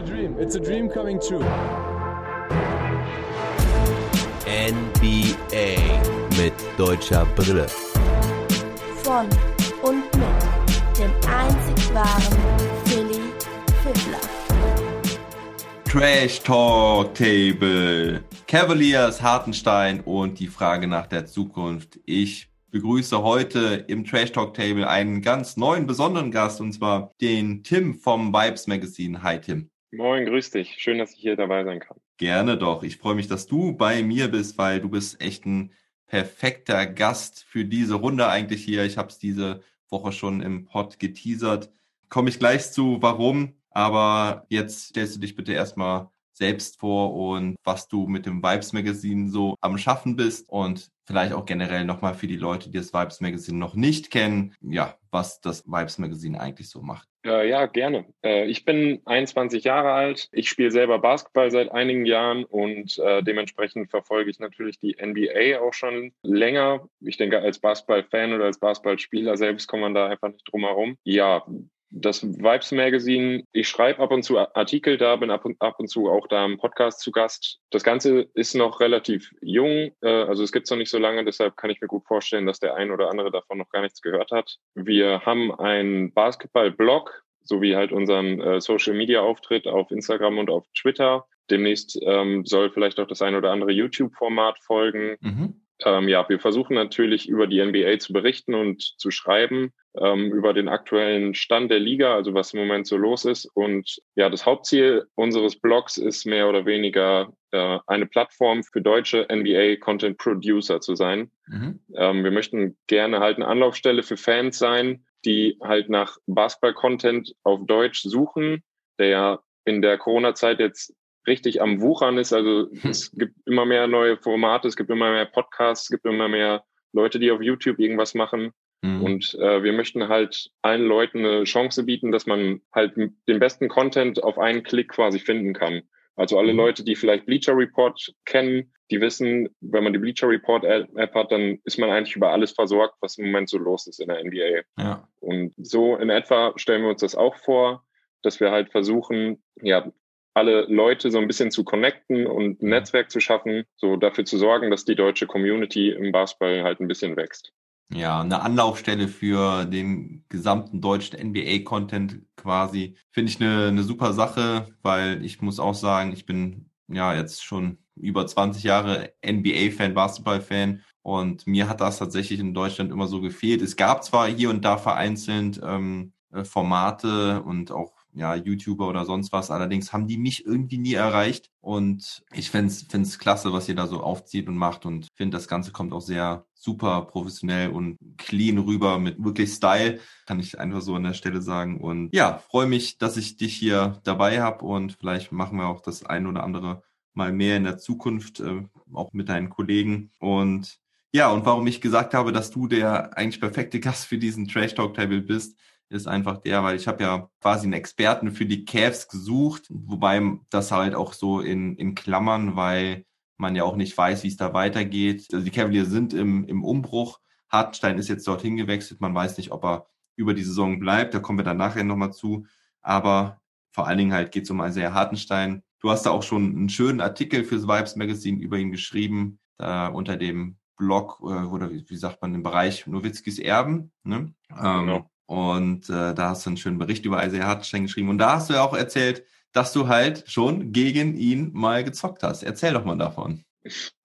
a dream. It's a dream coming true. NBA mit deutscher Brille. Von und mit dem einzig wahren Philly Fiddler. Trash Talk Table. Cavaliers, Hartenstein und die Frage nach der Zukunft. Ich begrüße heute im Trash Talk Table einen ganz neuen, besonderen Gast und zwar den Tim vom Vibes Magazine. Hi Tim. Moin, grüß dich. Schön, dass ich hier dabei sein kann. Gerne doch. Ich freue mich, dass du bei mir bist, weil du bist echt ein perfekter Gast für diese Runde eigentlich hier. Ich habe es diese Woche schon im Pod geteasert. Komme ich gleich zu, warum. Aber jetzt stellst du dich bitte erstmal selbst vor und was du mit dem Vibes Magazine so am Schaffen bist und vielleicht auch generell nochmal für die Leute, die das Vibes Magazine noch nicht kennen, ja, was das Vibes Magazine eigentlich so macht. Äh, ja, gerne. Äh, ich bin 21 Jahre alt. Ich spiele selber Basketball seit einigen Jahren und äh, dementsprechend verfolge ich natürlich die NBA auch schon länger. Ich denke, als Basketball-Fan oder als Basketballspieler selbst kommt man da einfach nicht drum herum. Ja, das Vibes Magazine, ich schreibe ab und zu Artikel da, bin ab und, ab und zu auch da im Podcast zu Gast. Das Ganze ist noch relativ jung, äh, also es gibt es noch nicht so lange, deshalb kann ich mir gut vorstellen, dass der ein oder andere davon noch gar nichts gehört hat. Wir haben einen Basketball-Blog, sowie halt unseren äh, Social-Media-Auftritt auf Instagram und auf Twitter. Demnächst ähm, soll vielleicht auch das ein oder andere YouTube-Format folgen. Mhm. Ähm, ja, wir versuchen natürlich über die NBA zu berichten und zu schreiben, ähm, über den aktuellen Stand der Liga, also was im Moment so los ist. Und ja, das Hauptziel unseres Blogs ist mehr oder weniger äh, eine Plattform für deutsche NBA-Content Producer zu sein. Mhm. Ähm, wir möchten gerne halt eine Anlaufstelle für Fans sein, die halt nach Basketball-Content auf Deutsch suchen, der ja in der Corona-Zeit jetzt richtig am Wuchern ist. Also hm. es gibt immer mehr neue Formate, es gibt immer mehr Podcasts, es gibt immer mehr Leute, die auf YouTube irgendwas machen. Mhm. Und äh, wir möchten halt allen Leuten eine Chance bieten, dass man halt den besten Content auf einen Klick quasi finden kann. Also alle mhm. Leute, die vielleicht Bleacher Report kennen, die wissen, wenn man die Bleacher Report App hat, dann ist man eigentlich über alles versorgt, was im Moment so los ist in der NBA. Ja. Und so in etwa stellen wir uns das auch vor, dass wir halt versuchen, ja, alle Leute so ein bisschen zu connecten und ein Netzwerk zu schaffen, so dafür zu sorgen, dass die deutsche Community im Basketball halt ein bisschen wächst. Ja, eine Anlaufstelle für den gesamten deutschen NBA-Content quasi. Finde ich eine, eine super Sache, weil ich muss auch sagen, ich bin ja jetzt schon über 20 Jahre NBA-Fan, Basketball-Fan und mir hat das tatsächlich in Deutschland immer so gefehlt. Es gab zwar hier und da vereinzelt ähm, äh, Formate und auch ja, YouTuber oder sonst was. Allerdings haben die mich irgendwie nie erreicht. Und ich finde es klasse, was ihr da so aufzieht und macht. Und finde, das Ganze kommt auch sehr super professionell und clean rüber mit wirklich Style, kann ich einfach so an der Stelle sagen. Und ja, freue mich, dass ich dich hier dabei habe und vielleicht machen wir auch das ein oder andere mal mehr in der Zukunft, äh, auch mit deinen Kollegen. Und ja, und warum ich gesagt habe, dass du der eigentlich perfekte Gast für diesen Trash Talk Table bist, ist einfach der, weil ich habe ja quasi einen Experten für die Cavs gesucht, wobei das halt auch so in, in Klammern, weil man ja auch nicht weiß, wie es da weitergeht. Also die Cavaliers sind im, im Umbruch. Hartstein ist jetzt dorthin gewechselt. Man weiß nicht, ob er über die Saison bleibt. Da kommen wir dann nachher nochmal zu. Aber vor allen Dingen halt geht es um Isaiah Hartenstein. Du hast da auch schon einen schönen Artikel fürs Vibes Magazine über ihn geschrieben, da unter dem Blog äh, oder wie, sagt man im Bereich Nowitzkis Erben. Ne? Ähm, genau. Und äh, da hast du einen schönen Bericht über Isaiah Hartenstein geschrieben. Und da hast du ja auch erzählt, dass du halt schon gegen ihn mal gezockt hast. Erzähl doch mal davon.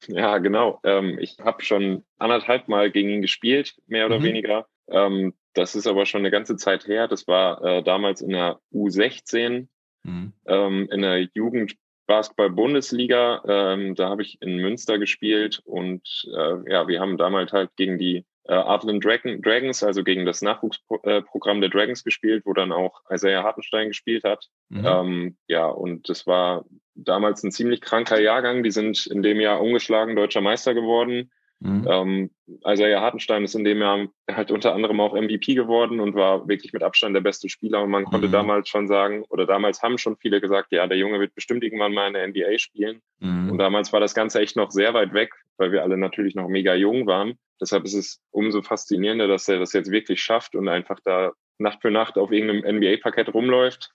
Ja, genau. Ähm, ich habe schon anderthalb Mal gegen ihn gespielt, mehr oder mhm. weniger. Ähm, das ist aber schon eine ganze Zeit her. Das war äh, damals in der U16, mhm. ähm, in der Jugendbasketball-Bundesliga. Ähm, da habe ich in Münster gespielt und äh, ja, wir haben damals halt gegen die äh, Dragon, Dragons, also gegen das Nachwuchsprogramm der Dragons gespielt, wo dann auch Isaiah Hartenstein gespielt hat. Mhm. Ähm, ja, und das war damals ein ziemlich kranker Jahrgang. Die sind in dem Jahr ungeschlagen deutscher Meister geworden. Mhm. Ähm, Isaiah Hartenstein ist in dem Jahr halt unter anderem auch MVP geworden und war wirklich mit Abstand der beste Spieler. Und man mhm. konnte damals schon sagen, oder damals haben schon viele gesagt, ja, der Junge wird bestimmt irgendwann mal in der NBA spielen. Mhm. Und damals war das Ganze echt noch sehr weit weg, weil wir alle natürlich noch mega jung waren. Deshalb ist es umso faszinierender, dass er das jetzt wirklich schafft und einfach da Nacht für Nacht auf irgendeinem NBA-Parkett rumläuft.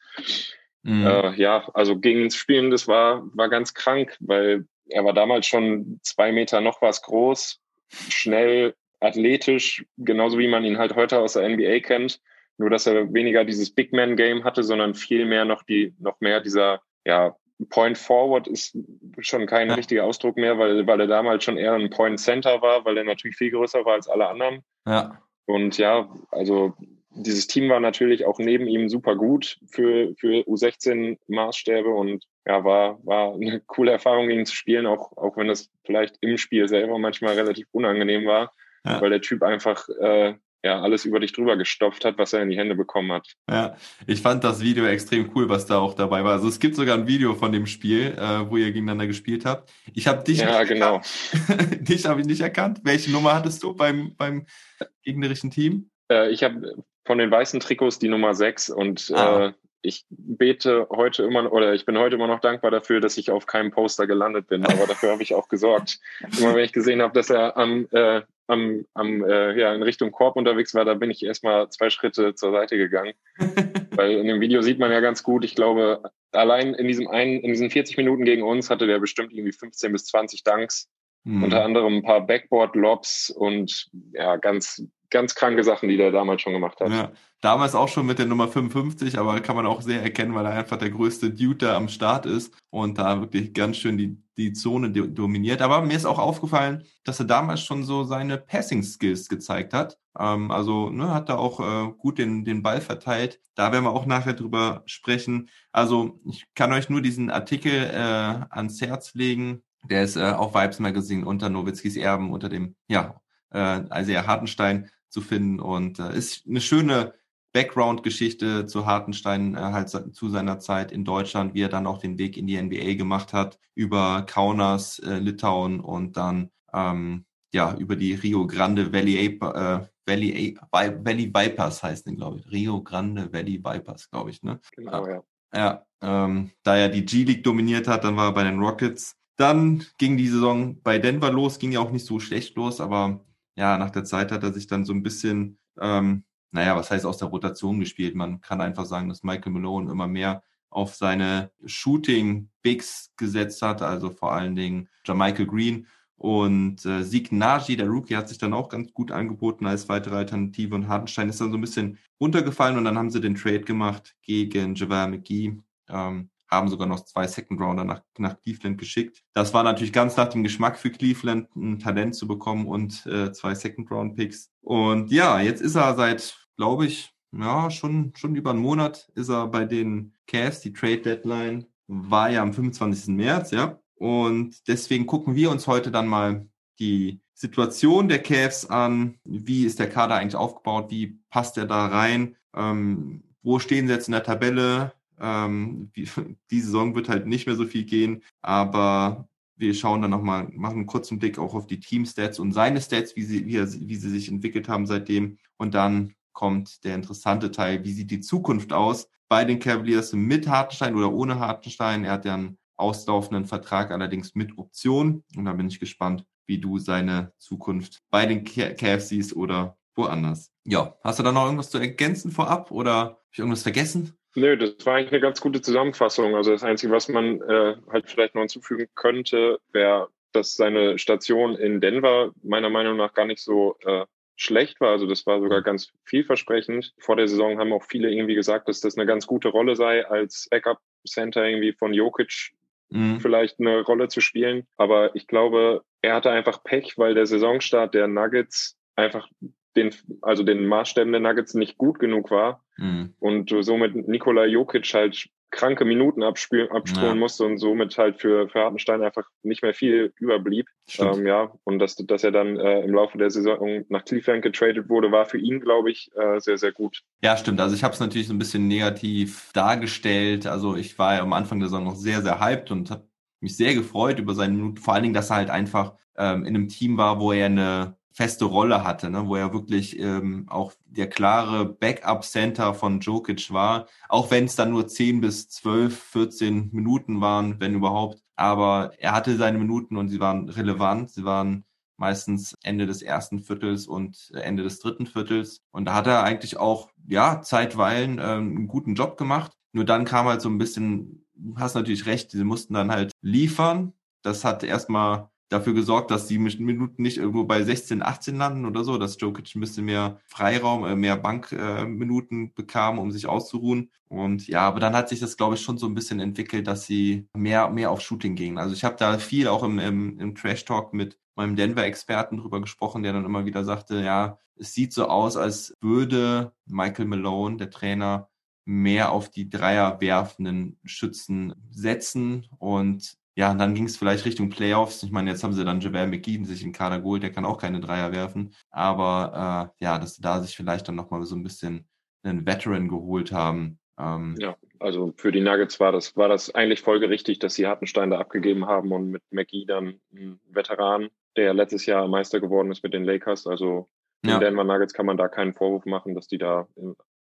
Mhm. Äh, ja, also gegen ins Spielen, das war, war ganz krank, weil er war damals schon zwei Meter noch was groß, schnell, athletisch, genauso wie man ihn halt heute aus der NBA kennt. Nur, dass er weniger dieses Big Man Game hatte, sondern viel mehr noch die, noch mehr dieser, ja, Point Forward ist schon kein ja. richtiger Ausdruck mehr, weil, weil er damals schon eher ein Point Center war, weil er natürlich viel größer war als alle anderen. Ja. Und ja, also dieses Team war natürlich auch neben ihm super gut für, für U16-Maßstäbe und ja, war, war eine coole Erfahrung, gegen zu spielen, auch, auch wenn das vielleicht im Spiel selber manchmal relativ unangenehm war, ja. weil der Typ einfach äh, ja, alles über dich drüber gestopft hat, was er in die Hände bekommen hat. Ja, ich fand das Video extrem cool, was da auch dabei war. Also es gibt sogar ein Video von dem Spiel, äh, wo ihr gegeneinander gespielt habt. Ich habe dich ja, genau. dich habe ich nicht erkannt. Welche Nummer hattest du beim, beim gegnerischen Team? Äh, ich habe von den weißen Trikots die Nummer 6 und ah. äh, ich bete heute immer oder ich bin heute immer noch dankbar dafür, dass ich auf keinem Poster gelandet bin, aber dafür habe ich auch gesorgt. Immer wenn ich gesehen habe, dass er am, äh, am, am äh, ja, in Richtung Korb unterwegs war, da bin ich erstmal zwei Schritte zur Seite gegangen. Weil in dem Video sieht man ja ganz gut, ich glaube, allein in diesem einen, in diesen 40 Minuten gegen uns hatte der bestimmt irgendwie 15 bis 20 Dunks. Mhm. Unter anderem ein paar Backboard-Lobs und ja, ganz ganz kranke Sachen, die der damals schon gemacht hat. Ja, damals auch schon mit der Nummer 55, aber kann man auch sehr erkennen, weil er einfach der größte Dude da am Start ist und da wirklich ganz schön die, die Zone dominiert. Aber mir ist auch aufgefallen, dass er damals schon so seine Passing-Skills gezeigt hat. Ähm, also ne, hat er auch äh, gut den, den Ball verteilt. Da werden wir auch nachher drüber sprechen. Also ich kann euch nur diesen Artikel äh, ans Herz legen. Der ist äh, auf Vibes Magazine unter Nowitzkis Erben, unter dem, ja, äh, Isaiah Hartenstein zu finden und äh, ist eine schöne Background-Geschichte zu Hartenstein äh, halt zu seiner Zeit in Deutschland, wie er dann auch den Weg in die NBA gemacht hat, über Kaunas, äh, Litauen und dann ähm, ja über die Rio Grande Valley, äh, Valley, Valley Vipers heißt den, glaube ich. Rio Grande Valley Vipers, glaube ich, ne? Genau, ja. Ja, ähm, da er die G-League dominiert hat, dann war er bei den Rockets. Dann ging die Saison bei Denver los, ging ja auch nicht so schlecht los, aber ja, nach der Zeit hat er sich dann so ein bisschen, ähm, naja, was heißt aus der Rotation gespielt? Man kann einfach sagen, dass Michael Malone immer mehr auf seine Shooting-Bigs gesetzt hat, also vor allen Dingen Jamichael Green und äh, Sieg Nagy, der Rookie, hat sich dann auch ganz gut angeboten als weitere Alternative und Hartenstein ist dann so ein bisschen runtergefallen und dann haben sie den Trade gemacht gegen JaVale McGee. Ähm, haben sogar noch zwei Second Rounder nach, nach Cleveland geschickt. Das war natürlich ganz nach dem Geschmack für Cleveland, ein Talent zu bekommen und äh, zwei Second Round Picks. Und ja, jetzt ist er seit, glaube ich, ja, schon, schon über einen Monat ist er bei den Cavs. Die Trade Deadline war ja am 25. März, ja. Und deswegen gucken wir uns heute dann mal die Situation der Cavs an. Wie ist der Kader eigentlich aufgebaut? Wie passt er da rein? Ähm, wo stehen sie jetzt in der Tabelle? Ähm, die, Saison wird halt nicht mehr so viel gehen, aber wir schauen dann nochmal, machen einen kurzen Blick auch auf die Team-Stats und seine Stats, wie sie, wie, er, wie sie sich entwickelt haben seitdem. Und dann kommt der interessante Teil, wie sieht die Zukunft aus bei den Cavaliers mit Hartenstein oder ohne Hartenstein. Er hat ja einen auslaufenden Vertrag, allerdings mit Option. Und da bin ich gespannt, wie du seine Zukunft bei den Cavs siehst oder woanders. Ja, hast du da noch irgendwas zu ergänzen vorab oder habe ich irgendwas vergessen? Nö, das war eigentlich eine ganz gute Zusammenfassung. Also das Einzige, was man äh, halt vielleicht noch hinzufügen könnte, wäre, dass seine Station in Denver meiner Meinung nach gar nicht so äh, schlecht war. Also das war sogar ganz vielversprechend. Vor der Saison haben auch viele irgendwie gesagt, dass das eine ganz gute Rolle sei, als Backup-Center irgendwie von Jokic mhm. vielleicht eine Rolle zu spielen. Aber ich glaube, er hatte einfach Pech, weil der Saisonstart der Nuggets einfach den, also den Maßstäben der Nuggets nicht gut genug war mhm. und somit Nikola Jokic halt kranke Minuten abspielen, abspulen ja. musste und somit halt für, für Hartenstein einfach nicht mehr viel überblieb. Ähm, ja, und dass, dass er dann äh, im Laufe der Saison nach Cleveland getradet wurde, war für ihn, glaube ich, äh, sehr, sehr gut. Ja, stimmt. Also ich habe es natürlich so ein bisschen negativ dargestellt. Also ich war ja am Anfang der Saison noch sehr, sehr hyped und habe mich sehr gefreut über seine Minuten. Vor allen Dingen, dass er halt einfach ähm, in einem Team war, wo er eine feste Rolle hatte, ne, wo er wirklich ähm, auch der klare Backup-Center von Jokic war, auch wenn es dann nur 10 bis 12, 14 Minuten waren, wenn überhaupt. Aber er hatte seine Minuten und sie waren relevant, sie waren meistens Ende des ersten Viertels und Ende des dritten Viertels. Und da hat er eigentlich auch, ja, zeitweilen ähm, einen guten Job gemacht. Nur dann kam halt so ein bisschen, du hast natürlich recht, sie mussten dann halt liefern. Das hat erstmal dafür gesorgt, dass die Minuten nicht irgendwo bei 16, 18 landen oder so, dass Jokic ein bisschen mehr Freiraum, äh, mehr Bankminuten äh, bekam, um sich auszuruhen. Und ja, aber dann hat sich das, glaube ich, schon so ein bisschen entwickelt, dass sie mehr, mehr auf Shooting gingen. Also ich habe da viel auch im, im, im Trash-Talk mit meinem Denver-Experten drüber gesprochen, der dann immer wieder sagte, ja, es sieht so aus, als würde Michael Malone, der Trainer, mehr auf die Dreier werfenden Schützen setzen und ja, und dann ging es vielleicht Richtung Playoffs. Ich meine, jetzt haben sie dann Javel McGee sich in Kader geholt, der kann auch keine Dreier werfen. Aber äh, ja, dass sie da sich vielleicht dann nochmal so ein bisschen einen Veteran geholt haben. Ähm, ja, also für die Nuggets war das, war das eigentlich folgerichtig, dass sie Hartenstein da abgegeben haben und mit McGee dann einen Veteran, der letztes Jahr Meister geworden ist mit den Lakers. Also den ja. Denver Nuggets kann man da keinen Vorwurf machen, dass die da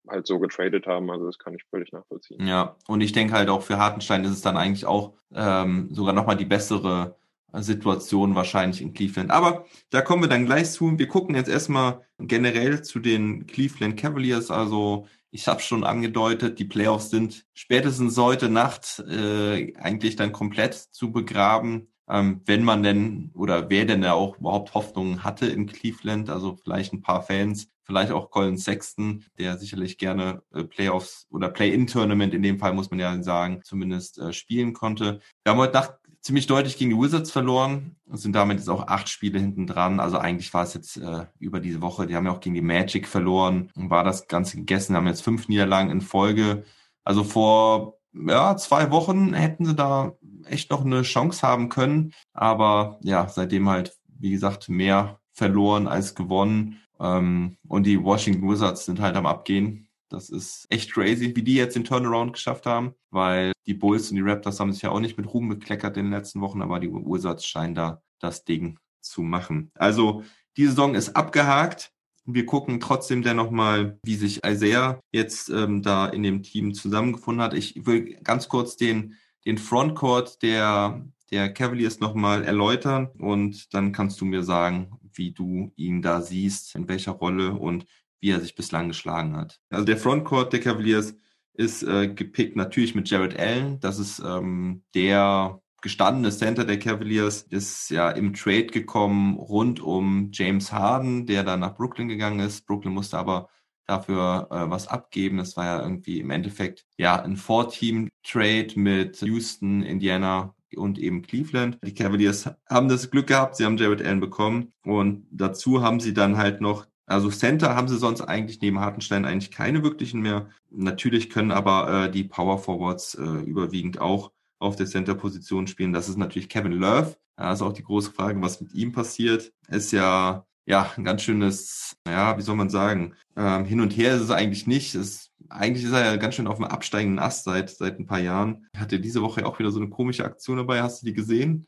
halt so getradet haben. Also das kann ich völlig nachvollziehen. Ja, und ich denke halt auch für Hartenstein ist es dann eigentlich auch ähm, sogar nochmal die bessere Situation wahrscheinlich in Cleveland. Aber da kommen wir dann gleich zu. Wir gucken jetzt erstmal generell zu den Cleveland Cavaliers. Also ich habe schon angedeutet, die Playoffs sind spätestens heute Nacht äh, eigentlich dann komplett zu begraben. Ähm, wenn man denn oder wer denn da auch überhaupt Hoffnungen hatte in Cleveland, also vielleicht ein paar Fans, vielleicht auch Colin Sexton, der sicherlich gerne äh, Playoffs oder Play-in-Tournament in dem Fall muss man ja sagen, zumindest äh, spielen konnte. Wir haben heute Nacht ziemlich deutlich gegen die Wizards verloren und sind damit jetzt auch acht Spiele hinten dran. Also eigentlich war es jetzt äh, über diese Woche, die haben ja auch gegen die Magic verloren und war das Ganze gegessen, haben jetzt fünf Niederlagen in Folge. Also vor ja, zwei Wochen hätten sie da echt noch eine Chance haben können. Aber ja, seitdem halt, wie gesagt, mehr verloren als gewonnen. Ähm, und die Washington Wizards sind halt am Abgehen. Das ist echt crazy, wie die jetzt den Turnaround geschafft haben, weil die Bulls und die Raptors haben sich ja auch nicht mit Ruhm bekleckert in den letzten Wochen, aber die Wizards scheinen da das Ding zu machen. Also die Saison ist abgehakt. Wir gucken trotzdem dennoch mal, wie sich Isaiah jetzt ähm, da in dem Team zusammengefunden hat. Ich will ganz kurz den, den Frontcourt der, der Cavaliers nochmal erläutern und dann kannst du mir sagen, wie du ihn da siehst, in welcher Rolle und wie er sich bislang geschlagen hat. Also der Frontcourt der Cavaliers ist äh, gepickt natürlich mit Jared Allen. Das ist ähm, der gestandene Center der Cavaliers, ist ja im Trade gekommen rund um James Harden, der dann nach Brooklyn gegangen ist. Brooklyn musste aber dafür äh, was abgeben. Das war ja irgendwie im Endeffekt ja ein Four-Team-Trade mit Houston, Indiana und eben Cleveland. Die Cavaliers haben das Glück gehabt, sie haben Jared Allen bekommen und dazu haben sie dann halt noch also Center haben sie sonst eigentlich neben Hartenstein eigentlich keine wirklichen mehr. Natürlich können aber äh, die Power Forwards äh, überwiegend auch auf der Center-Position spielen. Das ist natürlich Kevin Love. Da ist auch die große Frage, was mit ihm passiert. Ist ja ja ein ganz schönes, ja, wie soll man sagen, ähm, hin und her ist es eigentlich nicht. Es, eigentlich ist er ja ganz schön auf dem absteigenden Ast seit seit ein paar Jahren. Hatte diese Woche auch wieder so eine komische Aktion dabei. Hast du die gesehen?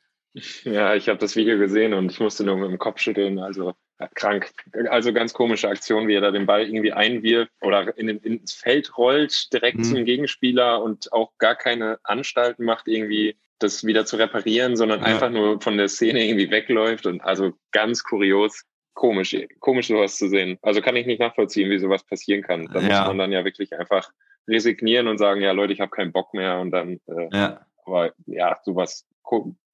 Ja, ich habe das Video gesehen und ich musste nur mit dem Kopf schütteln. Also krank. Also ganz komische Aktion, wie er da den Ball irgendwie einwirft oder in den, ins Feld rollt, direkt mhm. zum Gegenspieler und auch gar keine Anstalten macht, irgendwie das wieder zu reparieren, sondern ja. einfach nur von der Szene irgendwie wegläuft und also ganz kurios. Komisch, komisch sowas zu sehen. Also kann ich nicht nachvollziehen, wie sowas passieren kann. Da ja. muss man dann ja wirklich einfach resignieren und sagen, ja Leute, ich habe keinen Bock mehr und dann, äh, ja. aber ja, sowas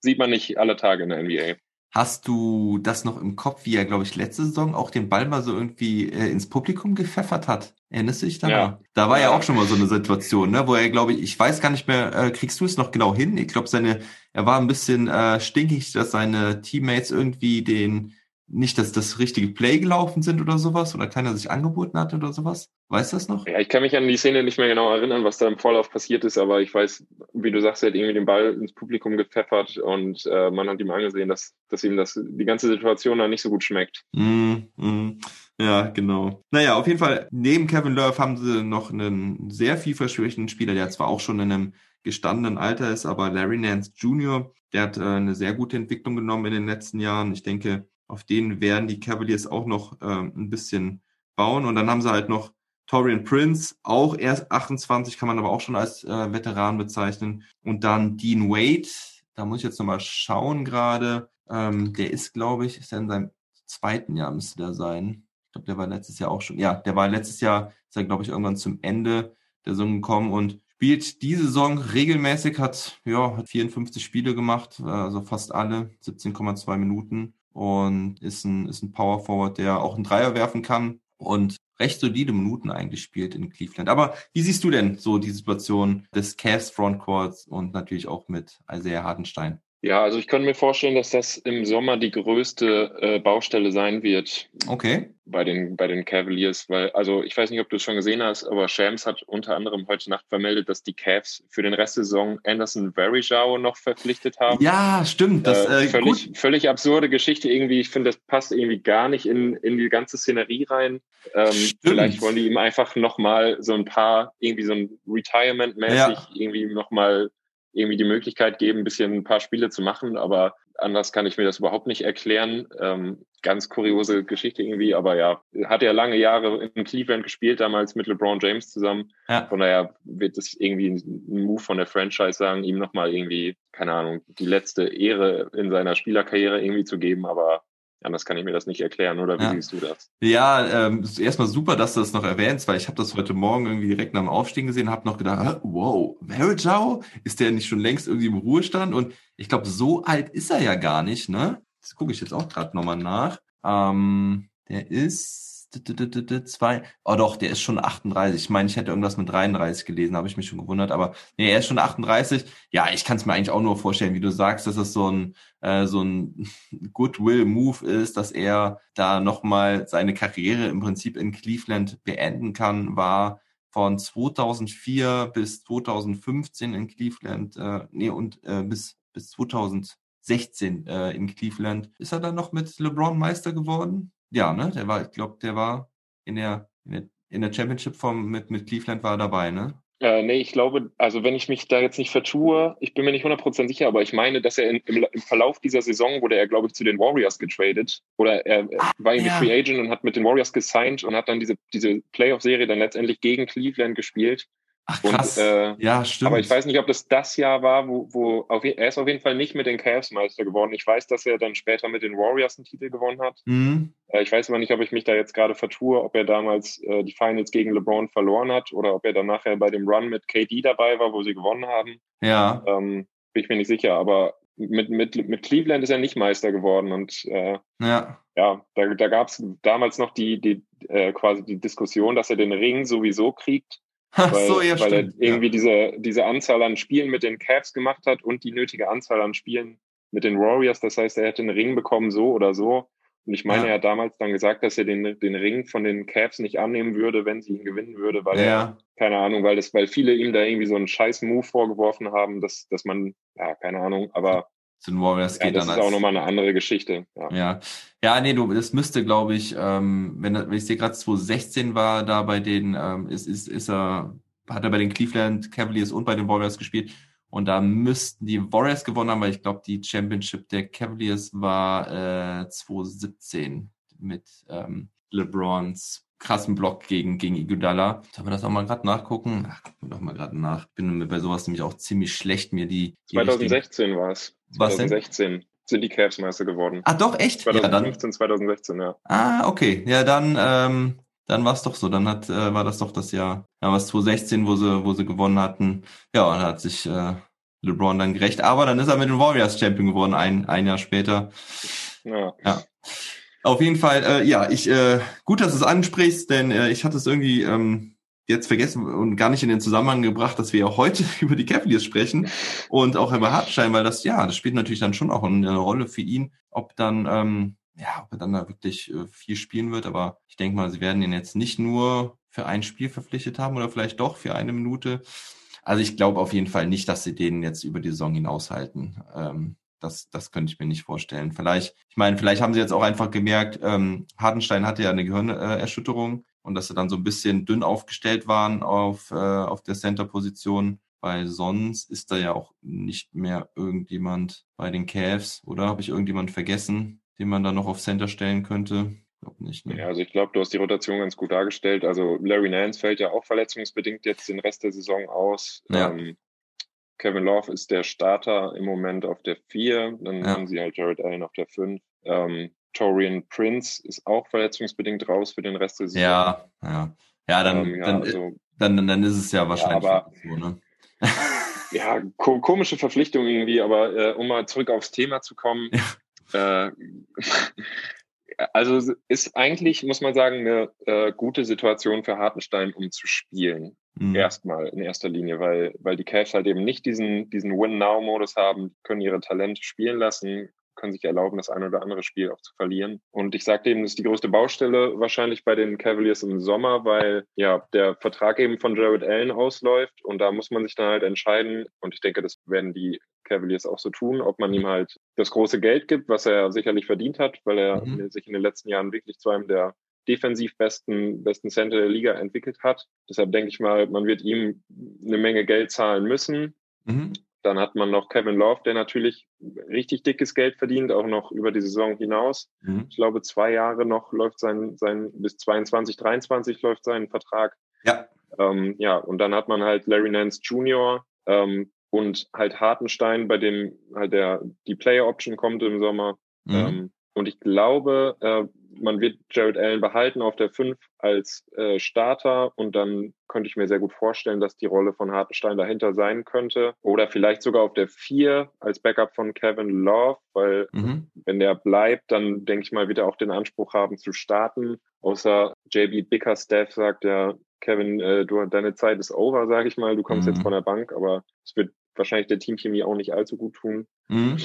sieht man nicht alle Tage in der NBA. Hast du das noch im Kopf, wie er, glaube ich, letzte Saison auch den Ball mal so irgendwie äh, ins Publikum gepfeffert hat? Erinnerst du dich da? Ja. Da war ja. ja auch schon mal so eine Situation, ne, wo er, glaube ich, ich weiß gar nicht mehr, äh, kriegst du es noch genau hin? Ich glaube, seine, er war ein bisschen äh, stinkig, dass seine Teammates irgendwie den nicht, dass das richtige Play gelaufen sind oder sowas oder keiner sich angeboten hat oder sowas? Weißt du das noch? Ja, ich kann mich an die Szene nicht mehr genau erinnern, was da im Vorlauf passiert ist, aber ich weiß, wie du sagst, er hat irgendwie den Ball ins Publikum gepfeffert und äh, man hat ihm angesehen, dass, dass ihm das die ganze Situation da nicht so gut schmeckt. Mm, mm. Ja, genau. Naja, auf jeden Fall, neben Kevin Love haben sie noch einen sehr vielversprechenden Spieler, der zwar auch schon in einem gestandenen Alter ist, aber Larry Nance Jr., der hat äh, eine sehr gute Entwicklung genommen in den letzten Jahren. Ich denke, auf denen werden die Cavaliers auch noch ähm, ein bisschen bauen. Und dann haben sie halt noch Torian Prince, auch erst 28, kann man aber auch schon als äh, Veteran bezeichnen. Und dann Dean Wade, da muss ich jetzt nochmal schauen gerade. Ähm, der ist, glaube ich, ist er in seinem zweiten Jahr müsste der sein. Ich glaube, der war letztes Jahr auch schon. Ja, der war letztes Jahr, ist er, glaube ich, irgendwann zum Ende der Saison gekommen und spielt diese Saison regelmäßig, hat, ja, hat 54 Spiele gemacht, also fast alle, 17,2 Minuten und ist ein, ist ein Power Forward, der auch einen Dreier werfen kann und recht solide Minuten eigentlich spielt in Cleveland. Aber wie siehst du denn so die Situation des Cavs Frontcourts und natürlich auch mit Isaiah Hartenstein? Ja, also ich könnte mir vorstellen, dass das im Sommer die größte äh, Baustelle sein wird. Okay. Bei den, bei den Cavaliers, weil, also ich weiß nicht, ob du es schon gesehen hast, aber Shams hat unter anderem heute Nacht vermeldet, dass die Cavs für den Rest der Saison Anderson Varejao noch verpflichtet haben. Ja, stimmt. Das, äh, völlig, gut. völlig absurde Geschichte irgendwie. Ich finde, das passt irgendwie gar nicht in, in die ganze Szenerie rein. Ähm, vielleicht wollen die ihm einfach nochmal so ein paar, irgendwie so ein Retirement-mäßig ja. irgendwie nochmal irgendwie die Möglichkeit geben, ein bisschen ein paar Spiele zu machen, aber anders kann ich mir das überhaupt nicht erklären. Ähm, ganz kuriose Geschichte irgendwie, aber ja, hat ja lange Jahre in Cleveland gespielt, damals mit LeBron James zusammen. Ja. Von daher wird es irgendwie ein Move von der Franchise sagen, ihm nochmal irgendwie, keine Ahnung, die letzte Ehre in seiner Spielerkarriere irgendwie zu geben, aber Anders kann ich mir das nicht erklären, oder wie ja. siehst du das? Ja, ähm, erstmal super, dass du das noch erwähnst, weil ich habe das heute Morgen irgendwie direkt nach dem Aufstehen gesehen, habe noch gedacht, wow, Verajao, ist der nicht schon längst irgendwie im Ruhestand? Und ich glaube, so alt ist er ja gar nicht, ne? Das gucke ich jetzt auch gerade nochmal nach. Ähm, der ist zwei, oh doch, der ist schon 38. Ich meine, ich hätte irgendwas mit 33 gelesen, habe ich mich schon gewundert, aber nee, er ist schon 38. Ja, ich kann es mir eigentlich auch nur vorstellen, wie du sagst, dass es so ein äh, so ein Goodwill-Move ist, dass er da nochmal seine Karriere im Prinzip in Cleveland beenden kann, war von 2004 bis 2015 in Cleveland, äh, nee, und äh, bis, bis 2016 äh, in Cleveland. Ist er dann noch mit LeBron Meister geworden? Ja, ne? Der war, ich glaube, der war in der, in der, in der Championship vom, mit, mit Cleveland war er dabei, ne? Äh, nee, ich glaube, also wenn ich mich da jetzt nicht vertue, ich bin mir nicht 100% sicher, aber ich meine, dass er in, im, im, Verlauf dieser Saison wurde er, glaube ich, zu den Warriors getradet. Oder er, er war irgendwie ja. Free Agent und hat mit den Warriors gesigned und hat dann diese, diese Playoff-Serie dann letztendlich gegen Cleveland gespielt. Ach krass. Und, äh, ja, stimmt. Aber ich weiß nicht, ob das das Jahr war, wo, wo auf, er ist auf jeden Fall nicht mit den Cavs Meister geworden. Ich weiß, dass er dann später mit den Warriors einen Titel gewonnen hat. Mhm. Äh, ich weiß aber nicht, ob ich mich da jetzt gerade vertue, ob er damals äh, die Finals gegen LeBron verloren hat oder ob er dann nachher bei dem Run mit KD dabei war, wo sie gewonnen haben. Ja. Ähm, bin ich mir nicht sicher, aber mit, mit, mit Cleveland ist er nicht Meister geworden und äh, ja, ja da, da gab es damals noch die, die äh, quasi die Diskussion, dass er den Ring sowieso kriegt Ach weil, so, ja, weil er irgendwie ja. diese, diese Anzahl an Spielen mit den Cavs gemacht hat und die nötige Anzahl an Spielen mit den Warriors. Das heißt, er hätte einen Ring bekommen, so oder so. Und ich meine, ja. er hat damals dann gesagt, dass er den, den Ring von den Cavs nicht annehmen würde, wenn sie ihn gewinnen würde, weil ja. er, keine Ahnung, weil das, weil viele ihm da irgendwie so einen scheiß Move vorgeworfen haben, dass, dass man, ja, keine Ahnung, aber zu den Warriors geht ja, das dann. Ist auch nochmal eine andere Geschichte. Ja, ja, ja nee, du, das müsste, glaube ich, ähm, wenn, wenn ich sehe gerade 2016 war, da bei denen, ähm, ist, ist, ist er hat er bei den Cleveland Cavaliers und bei den Warriors gespielt. Und da müssten die Warriors gewonnen haben, weil ich glaube, die Championship der Cavaliers war äh, 2017 mit ähm, LeBrons krassen Block gegen, gegen Iguodala. Sollen wir das auch mal gerade nachgucken? Ach, gucken wir doch mal gerade nach. Bin bei sowas nämlich auch ziemlich schlecht, mir die. die 2016 war es. 2016 sind die Cavs Meister geworden. Ah, doch, echt? 2015, ja, 2016, ja. Ah, okay. Ja, dann ähm, dann war es doch so. Dann hat, äh, war das doch das Jahr, ja, was 2016, wo sie, wo sie gewonnen hatten. Ja, und hat sich äh, LeBron dann gerecht. Aber dann ist er mit den Warriors Champion geworden, ein, ein Jahr später. Ja. ja. Auf jeden Fall, äh, ja, ich, äh, gut, dass du es ansprichst, denn äh, ich hatte es irgendwie ähm, jetzt vergessen und gar nicht in den Zusammenhang gebracht, dass wir ja heute über die Cavaliers sprechen und auch über Hartstein, weil das, ja, das spielt natürlich dann schon auch eine Rolle für ihn, ob dann, ähm, ja, ob er dann da wirklich äh, viel spielen wird. Aber ich denke mal, sie werden ihn jetzt nicht nur für ein Spiel verpflichtet haben oder vielleicht doch für eine Minute. Also ich glaube auf jeden Fall nicht, dass sie den jetzt über die Saison hinaushalten. Ähm, das, das könnte ich mir nicht vorstellen. Vielleicht, ich meine, vielleicht haben sie jetzt auch einfach gemerkt, ähm, Hartenstein hatte ja eine Gehirnerschütterung und dass sie dann so ein bisschen dünn aufgestellt waren auf, äh, auf der Center-Position. Weil sonst ist da ja auch nicht mehr irgendjemand bei den Cavs, oder? Habe ich irgendjemand vergessen? den man da noch auf Center stellen könnte? Glaub nicht. Ne? Ja, also ich glaube, du hast die Rotation ganz gut dargestellt. Also Larry Nance fällt ja auch verletzungsbedingt jetzt den Rest der Saison aus. Ja. Ähm, Kevin Love ist der Starter im Moment auf der 4. Dann ja. haben sie halt Jared Allen auf der 5. Ähm, Torian Prince ist auch verletzungsbedingt raus für den Rest der Saison. Ja, ja. Ja, dann, ähm, ja, dann, also, dann, dann ist es ja wahrscheinlich ja, aber, so, ne? ja, ko komische Verpflichtung irgendwie, aber äh, um mal zurück aufs Thema zu kommen, ja. äh, also ist eigentlich, muss man sagen, eine äh, gute Situation für Hartenstein, um zu spielen. Mhm. Erstmal in erster Linie, weil, weil die Cavs halt eben nicht diesen, diesen Win-Now-Modus haben, können ihre Talente spielen lassen, können sich erlauben, das ein oder andere Spiel auch zu verlieren. Und ich sagte eben, das ist die größte Baustelle wahrscheinlich bei den Cavaliers im Sommer, weil ja der Vertrag eben von Jared Allen ausläuft und da muss man sich dann halt entscheiden. Und ich denke, das werden die Cavaliers auch so tun, ob man ihm halt das große Geld gibt, was er sicherlich verdient hat, weil er mhm. sich in den letzten Jahren wirklich zu einem der defensiv besten, besten Center der Liga entwickelt hat. Deshalb denke ich mal, man wird ihm eine Menge Geld zahlen müssen. Mhm. Dann hat man noch Kevin Love, der natürlich richtig dickes Geld verdient, auch noch über die Saison hinaus. Mhm. Ich glaube, zwei Jahre noch läuft sein, sein bis 22, 23 läuft sein Vertrag. Ja. Ähm, ja, und dann hat man halt Larry Nance Jr., ähm, und halt Hartenstein, bei dem halt der die Player Option kommt im Sommer. Mhm. Ähm, und ich glaube, äh, man wird Jared Allen behalten auf der 5 als äh, Starter und dann könnte ich mir sehr gut vorstellen, dass die Rolle von Hartenstein dahinter sein könnte. Oder vielleicht sogar auf der 4 als Backup von Kevin Love, weil mhm. wenn der bleibt, dann denke ich mal, wird er auch den Anspruch haben zu starten. Außer JB Bickerstaff sagt ja, Kevin, äh, du, deine Zeit ist over, sage ich mal. Du kommst mhm. jetzt von der Bank, aber es wird wahrscheinlich der Teamchemie auch nicht allzu gut tun. Mhm.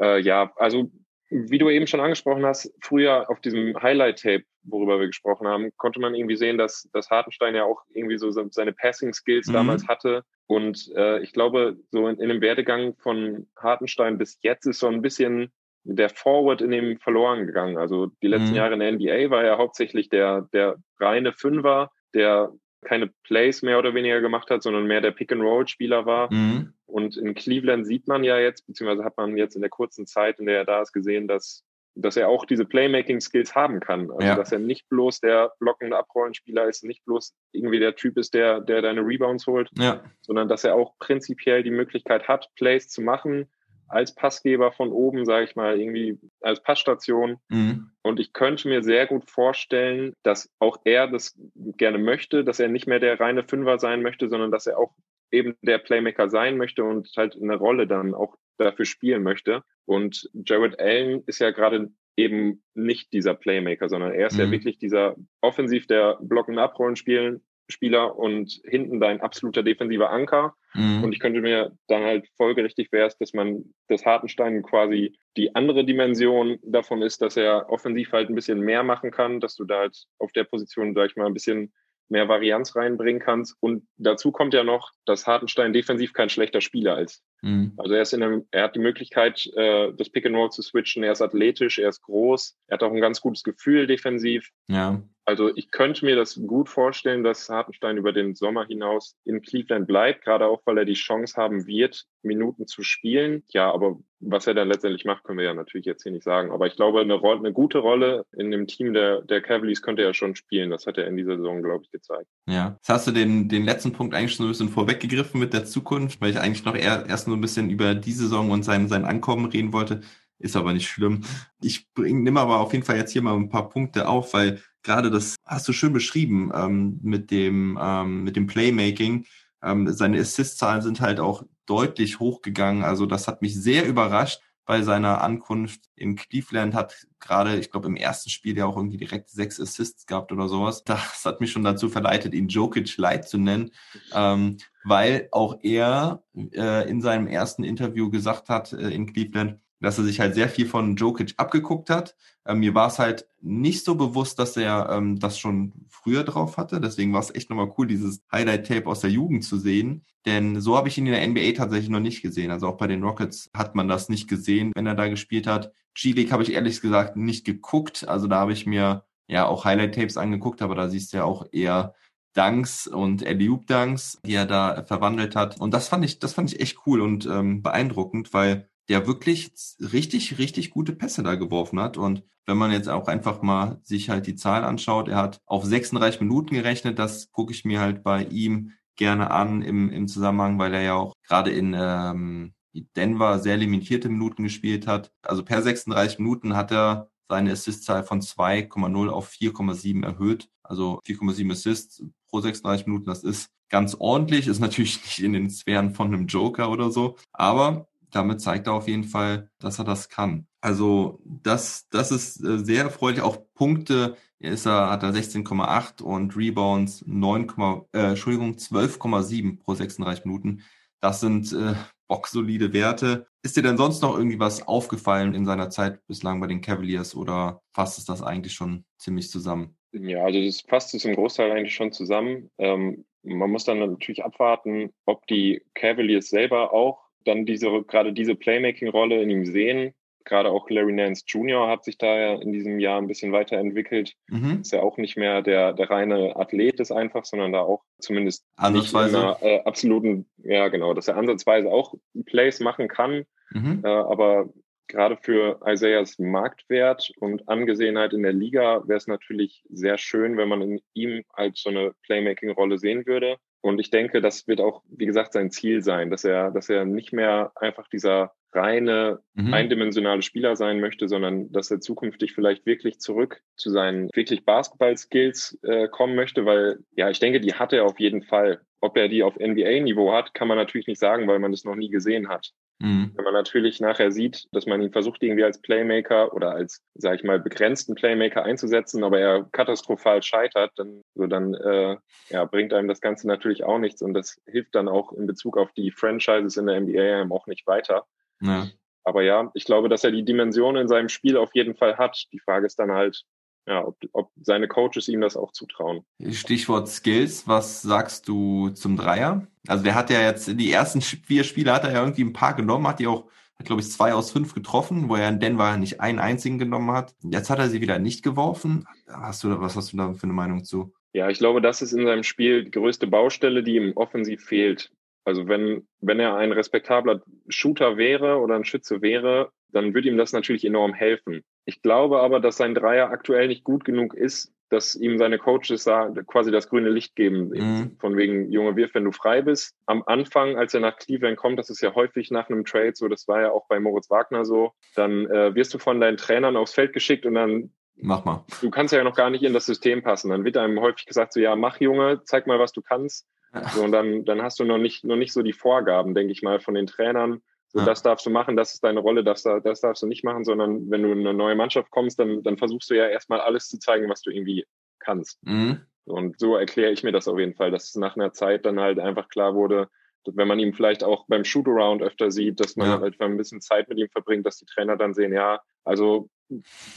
Äh, ja, also wie du eben schon angesprochen hast, früher auf diesem Highlight-Tape, worüber wir gesprochen haben, konnte man irgendwie sehen, dass, dass Hartenstein ja auch irgendwie so seine Passing-Skills mhm. damals hatte. Und äh, ich glaube, so in, in dem Werdegang von Hartenstein bis jetzt ist so ein bisschen der Forward in dem verloren gegangen. Also die letzten mhm. Jahre in der NBA war er hauptsächlich der, der reine Fünfer, der keine Plays mehr oder weniger gemacht hat, sondern mehr der Pick-and-Roll-Spieler war. Mhm. Und in Cleveland sieht man ja jetzt, beziehungsweise hat man jetzt in der kurzen Zeit, in der er da ist, gesehen, dass, dass er auch diese Playmaking-Skills haben kann. Also, ja. dass er nicht bloß der blockende Abrollenspieler ist, nicht bloß irgendwie der Typ ist, der, der deine Rebounds holt, ja. sondern dass er auch prinzipiell die Möglichkeit hat, Plays zu machen, als Passgeber von oben, sage ich mal, irgendwie als Passstation. Mhm. Und ich könnte mir sehr gut vorstellen, dass auch er das gerne möchte, dass er nicht mehr der reine Fünfer sein möchte, sondern dass er auch eben der Playmaker sein möchte und halt eine Rolle dann auch dafür spielen möchte. Und Jared Allen ist ja gerade eben nicht dieser Playmaker, sondern er ist mhm. ja wirklich dieser offensiv der Blocken abrollen spielen Spieler und hinten dein absoluter defensiver Anker. Mhm. Und ich könnte mir dann halt folgerichtig wäre es, dass man das Hartenstein quasi die andere Dimension davon ist, dass er offensiv halt ein bisschen mehr machen kann, dass du da halt auf der Position, sag ich mal, ein bisschen mehr Varianz reinbringen kannst. Und dazu kommt ja noch, dass Hartenstein defensiv kein schlechter Spieler ist. Mhm. Also er ist in einem, er hat die Möglichkeit, äh, das Pick and Roll zu switchen. Er ist athletisch, er ist groß, er hat auch ein ganz gutes Gefühl defensiv. Ja. Also ich könnte mir das gut vorstellen, dass Hartenstein über den Sommer hinaus in Cleveland bleibt, gerade auch, weil er die Chance haben wird, Minuten zu spielen. Ja, aber was er dann letztendlich macht, können wir ja natürlich jetzt hier nicht sagen. Aber ich glaube, eine, eine gute Rolle in dem Team der, der Cavaliers könnte er schon spielen. Das hat er in dieser Saison, glaube ich, gezeigt. Ja. Jetzt hast du den, den letzten Punkt eigentlich schon ein bisschen vorweggegriffen mit der Zukunft, weil ich eigentlich noch eher, erst nur ein bisschen über die Saison und sein, sein Ankommen reden wollte. Ist aber nicht schlimm. Ich nehme aber auf jeden Fall jetzt hier mal ein paar Punkte auf, weil gerade das hast du schön beschrieben ähm, mit dem ähm, mit dem Playmaking. Ähm, seine Assist-Zahlen sind halt auch deutlich hochgegangen. Also das hat mich sehr überrascht bei seiner Ankunft in Cleveland. Hat gerade, ich glaube, im ersten Spiel ja auch irgendwie direkt sechs Assists gehabt oder sowas. Das hat mich schon dazu verleitet, ihn Jokic Light zu nennen, ähm, weil auch er äh, in seinem ersten Interview gesagt hat äh, in Cleveland, dass er sich halt sehr viel von Jokic abgeguckt hat. Ähm, mir war es halt nicht so bewusst, dass er ähm, das schon früher drauf hatte. Deswegen war es echt nochmal cool, dieses Highlight-Tape aus der Jugend zu sehen. Denn so habe ich ihn in der NBA tatsächlich noch nicht gesehen. Also auch bei den Rockets hat man das nicht gesehen, wenn er da gespielt hat. G-League habe ich ehrlich gesagt nicht geguckt. Also da habe ich mir ja auch Highlight-Tapes angeguckt, aber da siehst du ja auch eher Dunks und Eliup Dunks, die er da verwandelt hat. Und das fand ich, das fand ich echt cool und ähm, beeindruckend, weil der wirklich richtig, richtig gute Pässe da geworfen hat. Und wenn man jetzt auch einfach mal sich halt die Zahl anschaut, er hat auf 36 Minuten gerechnet. Das gucke ich mir halt bei ihm gerne an im, im Zusammenhang, weil er ja auch gerade in ähm, Denver sehr limitierte Minuten gespielt hat. Also per 36 Minuten hat er seine Assistzahl von 2,0 auf 4,7 erhöht. Also 4,7 Assists pro 36 Minuten, das ist ganz ordentlich, ist natürlich nicht in den Sphären von einem Joker oder so, aber damit zeigt er auf jeden Fall, dass er das kann. Also das, das ist äh, sehr erfreulich. Auch Punkte ist er, hat er 16,8 und Rebounds 9, äh, Entschuldigung, 12,7 pro 36 Minuten. Das sind äh, bocksolide Werte. Ist dir denn sonst noch irgendwie was aufgefallen in seiner Zeit bislang bei den Cavaliers oder fasst es das eigentlich schon ziemlich zusammen? Ja, also das fasst es zum Großteil eigentlich schon zusammen. Ähm, man muss dann natürlich abwarten, ob die Cavaliers selber auch dann diese, gerade diese Playmaking-Rolle in ihm sehen. Gerade auch Larry Nance Jr. hat sich da ja in diesem Jahr ein bisschen weiterentwickelt. Mhm. Ist ja auch nicht mehr der, der reine Athlet ist einfach, sondern da auch zumindest nicht in einer äh, absoluten, ja genau, dass er ansatzweise auch Plays machen kann. Mhm. Äh, aber gerade für Isaiahs Marktwert und Angesehenheit in der Liga wäre es natürlich sehr schön, wenn man in ihm als so eine Playmaking-Rolle sehen würde. Und ich denke, das wird auch, wie gesagt, sein Ziel sein, dass er, dass er nicht mehr einfach dieser reine mhm. eindimensionale Spieler sein möchte, sondern dass er zukünftig vielleicht wirklich zurück zu seinen wirklich Basketball-Skills äh, kommen möchte, weil ja, ich denke, die hat er auf jeden Fall. Ob er die auf NBA-Niveau hat, kann man natürlich nicht sagen, weil man das noch nie gesehen hat. Mhm. Wenn man natürlich nachher sieht, dass man ihn versucht, irgendwie als Playmaker oder als, sag ich mal, begrenzten Playmaker einzusetzen, aber er katastrophal scheitert, dann, so dann äh, ja, bringt einem das Ganze natürlich auch nichts und das hilft dann auch in Bezug auf die Franchises in der NBA einem auch nicht weiter. Ja. Aber ja, ich glaube, dass er die Dimension in seinem Spiel auf jeden Fall hat. Die Frage ist dann halt, ja, ob, ob seine Coaches ihm das auch zutrauen. Stichwort Skills, was sagst du zum Dreier? Also der hat ja jetzt, die ersten vier Spiele hat er ja irgendwie ein paar genommen, hat die auch, hat glaube ich zwei aus fünf getroffen, wo er in Denver nicht einen einzigen genommen hat. Jetzt hat er sie wieder nicht geworfen. Hast du, was hast du da für eine Meinung zu? Ja, ich glaube, das ist in seinem Spiel die größte Baustelle, die ihm offensiv fehlt. Also wenn, wenn er ein respektabler Shooter wäre oder ein Schütze wäre, dann würde ihm das natürlich enorm helfen. Ich glaube aber, dass sein Dreier aktuell nicht gut genug ist, dass ihm seine Coaches da quasi das grüne Licht geben. Mhm. Von wegen, Junge, wirf, wenn du frei bist. Am Anfang, als er nach Cleveland kommt, das ist ja häufig nach einem Trade so, das war ja auch bei Moritz Wagner so, dann äh, wirst du von deinen Trainern aufs Feld geschickt und dann Mach mal. Du kannst ja noch gar nicht in das System passen. Dann wird einem häufig gesagt, so ja, mach Junge, zeig mal, was du kannst. So, und dann, dann hast du noch nicht, noch nicht so die Vorgaben, denke ich mal, von den Trainern. So, ja. das darfst du machen, das ist deine Rolle, das, das darfst du nicht machen, sondern wenn du in eine neue Mannschaft kommst, dann, dann versuchst du ja erstmal alles zu zeigen, was du irgendwie kannst. Mhm. Und so erkläre ich mir das auf jeden Fall, dass es nach einer Zeit dann halt einfach klar wurde, wenn man ihn vielleicht auch beim Shootaround öfter sieht, dass man ja. halt ein bisschen Zeit mit ihm verbringt, dass die Trainer dann sehen, ja, also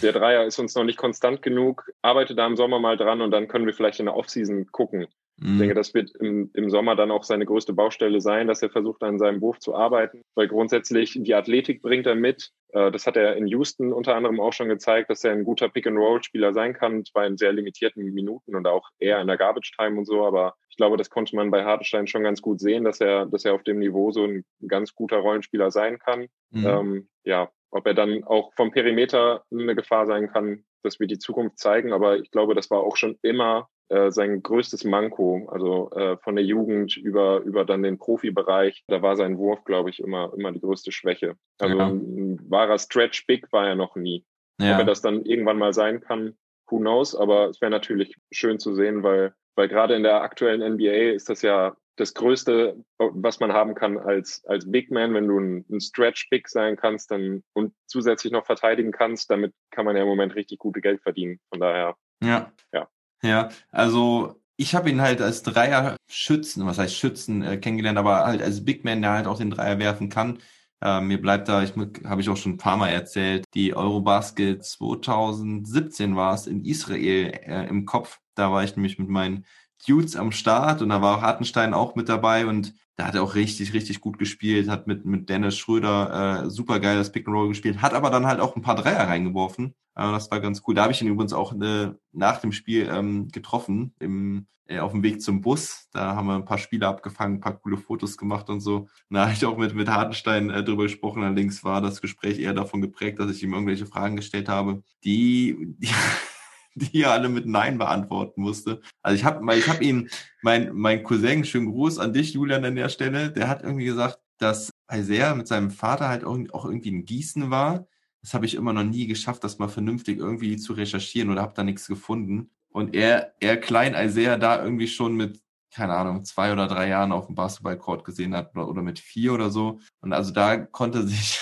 der Dreier ist uns noch nicht konstant genug, arbeite da im Sommer mal dran und dann können wir vielleicht in der Offseason gucken. Mhm. Ich denke, das wird im, im Sommer dann auch seine größte Baustelle sein, dass er versucht, an seinem Wurf zu arbeiten, weil grundsätzlich die Athletik bringt er mit. Äh, das hat er in Houston unter anderem auch schon gezeigt, dass er ein guter Pick-and-Roll-Spieler sein kann, zwar in sehr limitierten Minuten und auch eher in der Garbage-Time und so, aber ich glaube, das konnte man bei Hartenstein schon ganz gut sehen, dass er, dass er auf dem Niveau so ein ganz guter Rollenspieler sein kann. Mhm. Ähm, ja, ob er dann auch vom Perimeter eine Gefahr sein kann, das wird die Zukunft zeigen. Aber ich glaube, das war auch schon immer äh, sein größtes Manko. Also äh, von der Jugend über, über dann den Profibereich. Da war sein Wurf, glaube ich, immer, immer die größte Schwäche. Also ja. ein, ein wahrer Stretch Big war er noch nie. Ja. Ob er das dann irgendwann mal sein kann, who knows. Aber es wäre natürlich schön zu sehen, weil, weil gerade in der aktuellen NBA ist das ja das Größte, was man haben kann als, als Big Man, wenn du ein, ein Stretch Big sein kannst dann und zusätzlich noch verteidigen kannst, damit kann man ja im Moment richtig gute Geld verdienen. Von daher. Ja. Ja. Ja, also ich habe ihn halt als Dreier Schützen, was heißt Schützen, äh, kennengelernt, aber halt als Big Man, der halt auch den Dreier werfen kann. Äh, mir bleibt da, ich habe ich auch schon ein paar Mal erzählt, die Eurobasket 2017 war es in Israel äh, im Kopf. Da war ich nämlich mit meinen Dudes am Start und da war auch Hartenstein auch mit dabei und da hat er auch richtig, richtig gut gespielt, hat mit, mit Dennis Schröder äh, super geil das Pick gespielt, hat aber dann halt auch ein paar Dreier reingeworfen. Äh, das war ganz cool. Da habe ich ihn übrigens auch äh, nach dem Spiel ähm, getroffen, im, äh, auf dem Weg zum Bus. Da haben wir ein paar Spiele abgefangen, ein paar coole Fotos gemacht und so. Da habe ich auch mit, mit Hartenstein äh, drüber gesprochen. Allerdings war das Gespräch eher davon geprägt, dass ich ihm irgendwelche Fragen gestellt habe, die, die die er alle mit Nein beantworten musste. Also ich habe ich hab ihn, mein, mein Cousin, schönen Gruß an dich, Julian, an der Stelle, der hat irgendwie gesagt, dass Isaiah mit seinem Vater halt auch irgendwie in Gießen war. Das habe ich immer noch nie geschafft, das mal vernünftig irgendwie zu recherchieren oder habe da nichts gefunden. Und er, er klein Isaiah da irgendwie schon mit, keine Ahnung, zwei oder drei Jahren auf dem Basketballcourt gesehen hat oder, oder mit vier oder so. Und also da konnte sich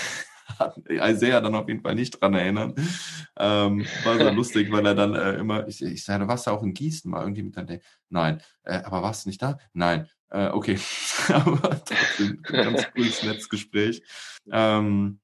Isaiah dann auf jeden Fall nicht dran erinnern. Ähm, war so lustig, weil er dann äh, immer, ich, ich sage, du warst ja auch in Gießen mal irgendwie mit deinem, nein, äh, aber warst du nicht da? Nein, äh, okay. aber trotzdem, ganz cooles Netzgespräch. Ähm,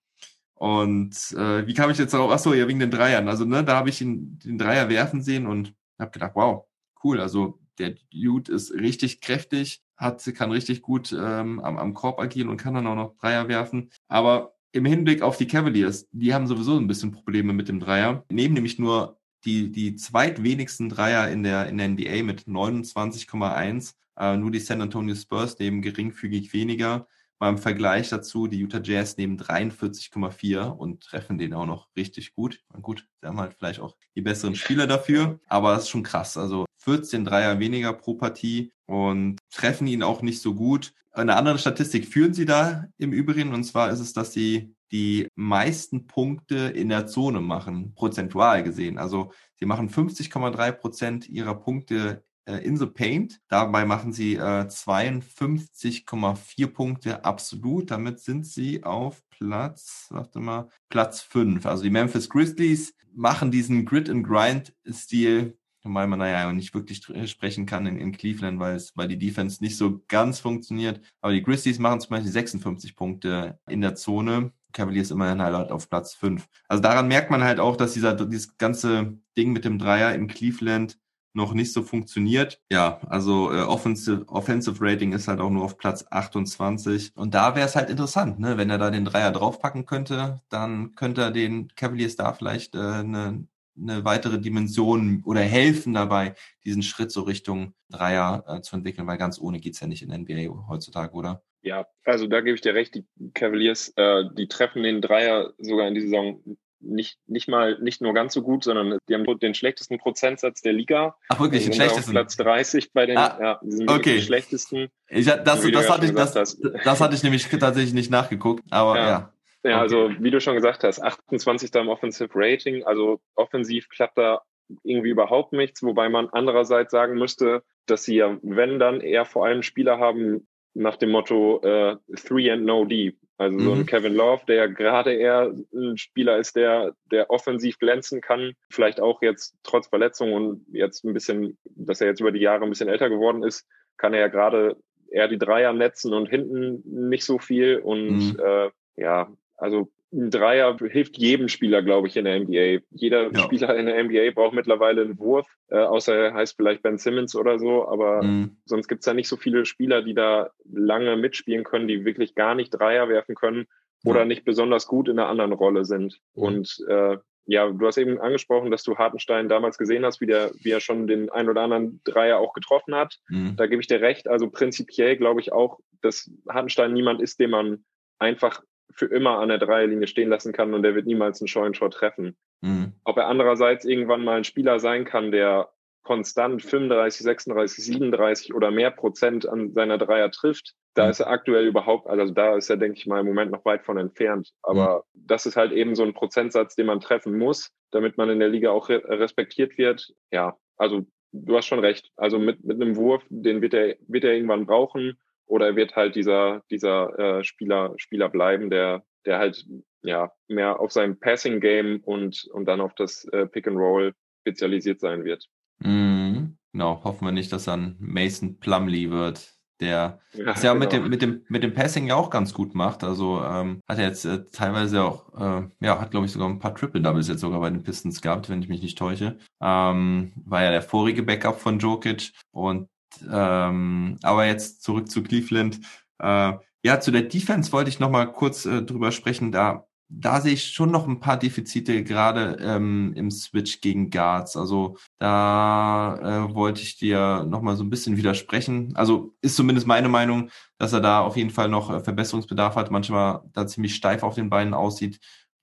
und äh, wie kam ich jetzt darauf? Achso, ja, wegen den Dreiern. Also, ne, da habe ich ihn den Dreier werfen sehen und habe gedacht, wow, cool. Also der Dude ist richtig kräftig, hat, kann richtig gut ähm, am, am Korb agieren und kann dann auch noch Dreier werfen. Aber im Hinblick auf die Cavaliers, die haben sowieso ein bisschen Probleme mit dem Dreier. Nehmen nämlich nur die, die zweitwenigsten Dreier in der, in der NBA mit 29,1. Äh, nur die San Antonio Spurs nehmen geringfügig weniger. Beim Vergleich dazu, die Utah Jazz nehmen 43,4 und treffen den auch noch richtig gut. Und gut, sie haben halt vielleicht auch die besseren Spieler dafür, aber das ist schon krass. Also 14 Dreier weniger pro Partie und treffen ihn auch nicht so gut. Eine andere Statistik führen sie da im Übrigen, und zwar ist es, dass sie die meisten Punkte in der Zone machen, prozentual gesehen. Also sie machen 50,3 Prozent ihrer Punkte in the Paint. Dabei machen sie äh, 52,4 Punkte absolut. Damit sind sie auf Platz, warte mal, Platz 5. Also die Memphis Grizzlies machen diesen Grid and Grind Stil weil man naja nicht wirklich sprechen kann in, in Cleveland, weil es, weil die Defense nicht so ganz funktioniert. Aber die Grizzlies machen zum Beispiel 56 Punkte in der Zone. Cavaliers immerhin halt auf Platz 5. Also daran merkt man halt auch, dass dieser, dieses ganze Ding mit dem Dreier in Cleveland noch nicht so funktioniert. Ja, also äh, Offensive, Offensive Rating ist halt auch nur auf Platz 28. Und da wäre es halt interessant, ne? wenn er da den Dreier draufpacken könnte, dann könnte er den Cavaliers da vielleicht äh, eine, eine weitere Dimension oder helfen dabei, diesen Schritt so Richtung Dreier äh, zu entwickeln, weil ganz ohne geht's ja nicht in NBA heutzutage, oder? Ja, also da gebe ich dir recht, die Cavaliers, äh, die treffen den Dreier sogar in dieser Saison nicht, nicht mal, nicht nur ganz so gut, sondern die haben den schlechtesten Prozentsatz der Liga. Ach wirklich, den schlechtesten? Platz 30 bei den, ah, ja, die sind okay. die schlechtesten. Ich, das, das, das, hatte ich, das, das hatte ich nämlich tatsächlich nicht nachgeguckt, aber ja. ja. Ja, okay. also wie du schon gesagt hast, 28. im Offensive Rating, also offensiv klappt da irgendwie überhaupt nichts, wobei man andererseits sagen müsste, dass sie ja, wenn dann, eher vor allem Spieler haben nach dem Motto äh, Three and No D. Also mhm. so ein mhm. Kevin Love, der gerade eher ein Spieler ist, der, der offensiv glänzen kann, vielleicht auch jetzt trotz Verletzung und jetzt ein bisschen, dass er jetzt über die Jahre ein bisschen älter geworden ist, kann er ja gerade eher die Dreier netzen und hinten nicht so viel und mhm. äh, ja, also ein Dreier hilft jedem Spieler, glaube ich, in der NBA. Jeder ja. Spieler in der NBA braucht mittlerweile einen Wurf, äh, außer er heißt vielleicht Ben Simmons oder so, aber mhm. sonst gibt es ja nicht so viele Spieler, die da lange mitspielen können, die wirklich gar nicht Dreier werfen können oder nicht besonders gut in einer anderen Rolle sind. Mhm. Und äh, ja, du hast eben angesprochen, dass du Hartenstein damals gesehen hast, wie, der, wie er schon den ein oder anderen Dreier auch getroffen hat. Mhm. Da gebe ich dir recht. Also prinzipiell glaube ich auch, dass Hartenstein niemand ist, den man einfach für immer an der Dreierlinie stehen lassen kann und der wird niemals einen Scheunentor treffen. Mhm. Ob er andererseits irgendwann mal ein Spieler sein kann, der konstant 35, 36, 37 oder mehr Prozent an seiner Dreier trifft, da mhm. ist er aktuell überhaupt, also da ist er, denke ich mal, im Moment noch weit von entfernt. Aber mhm. das ist halt eben so ein Prozentsatz, den man treffen muss, damit man in der Liga auch re respektiert wird. Ja, also du hast schon recht. Also mit, mit einem Wurf, den wird er, wird er irgendwann brauchen oder er wird halt dieser, dieser äh, Spieler, Spieler bleiben, der, der halt ja mehr auf sein Passing Game und, und dann auf das äh, Pick and Roll spezialisiert sein wird. Mhm. Genau, hoffen wir nicht, dass dann Mason Plumley wird, der ja, das ja genau. mit dem mit dem mit dem Passing ja auch ganz gut macht. Also ähm, hat er jetzt äh, teilweise auch äh, ja hat glaube ich sogar ein paar Triple Doubles jetzt sogar bei den Pistons gehabt, wenn ich mich nicht täusche. Ähm, war ja der vorige Backup von Jokic und ähm, aber jetzt zurück zu Cleveland. Äh, ja, zu der Defense wollte ich noch mal kurz äh, drüber sprechen. Da, da sehe ich schon noch ein paar Defizite gerade ähm, im Switch gegen Guards. Also da äh, wollte ich dir noch mal so ein bisschen widersprechen. Also ist zumindest meine Meinung, dass er da auf jeden Fall noch äh, Verbesserungsbedarf hat. Manchmal da ziemlich steif auf den Beinen aussieht.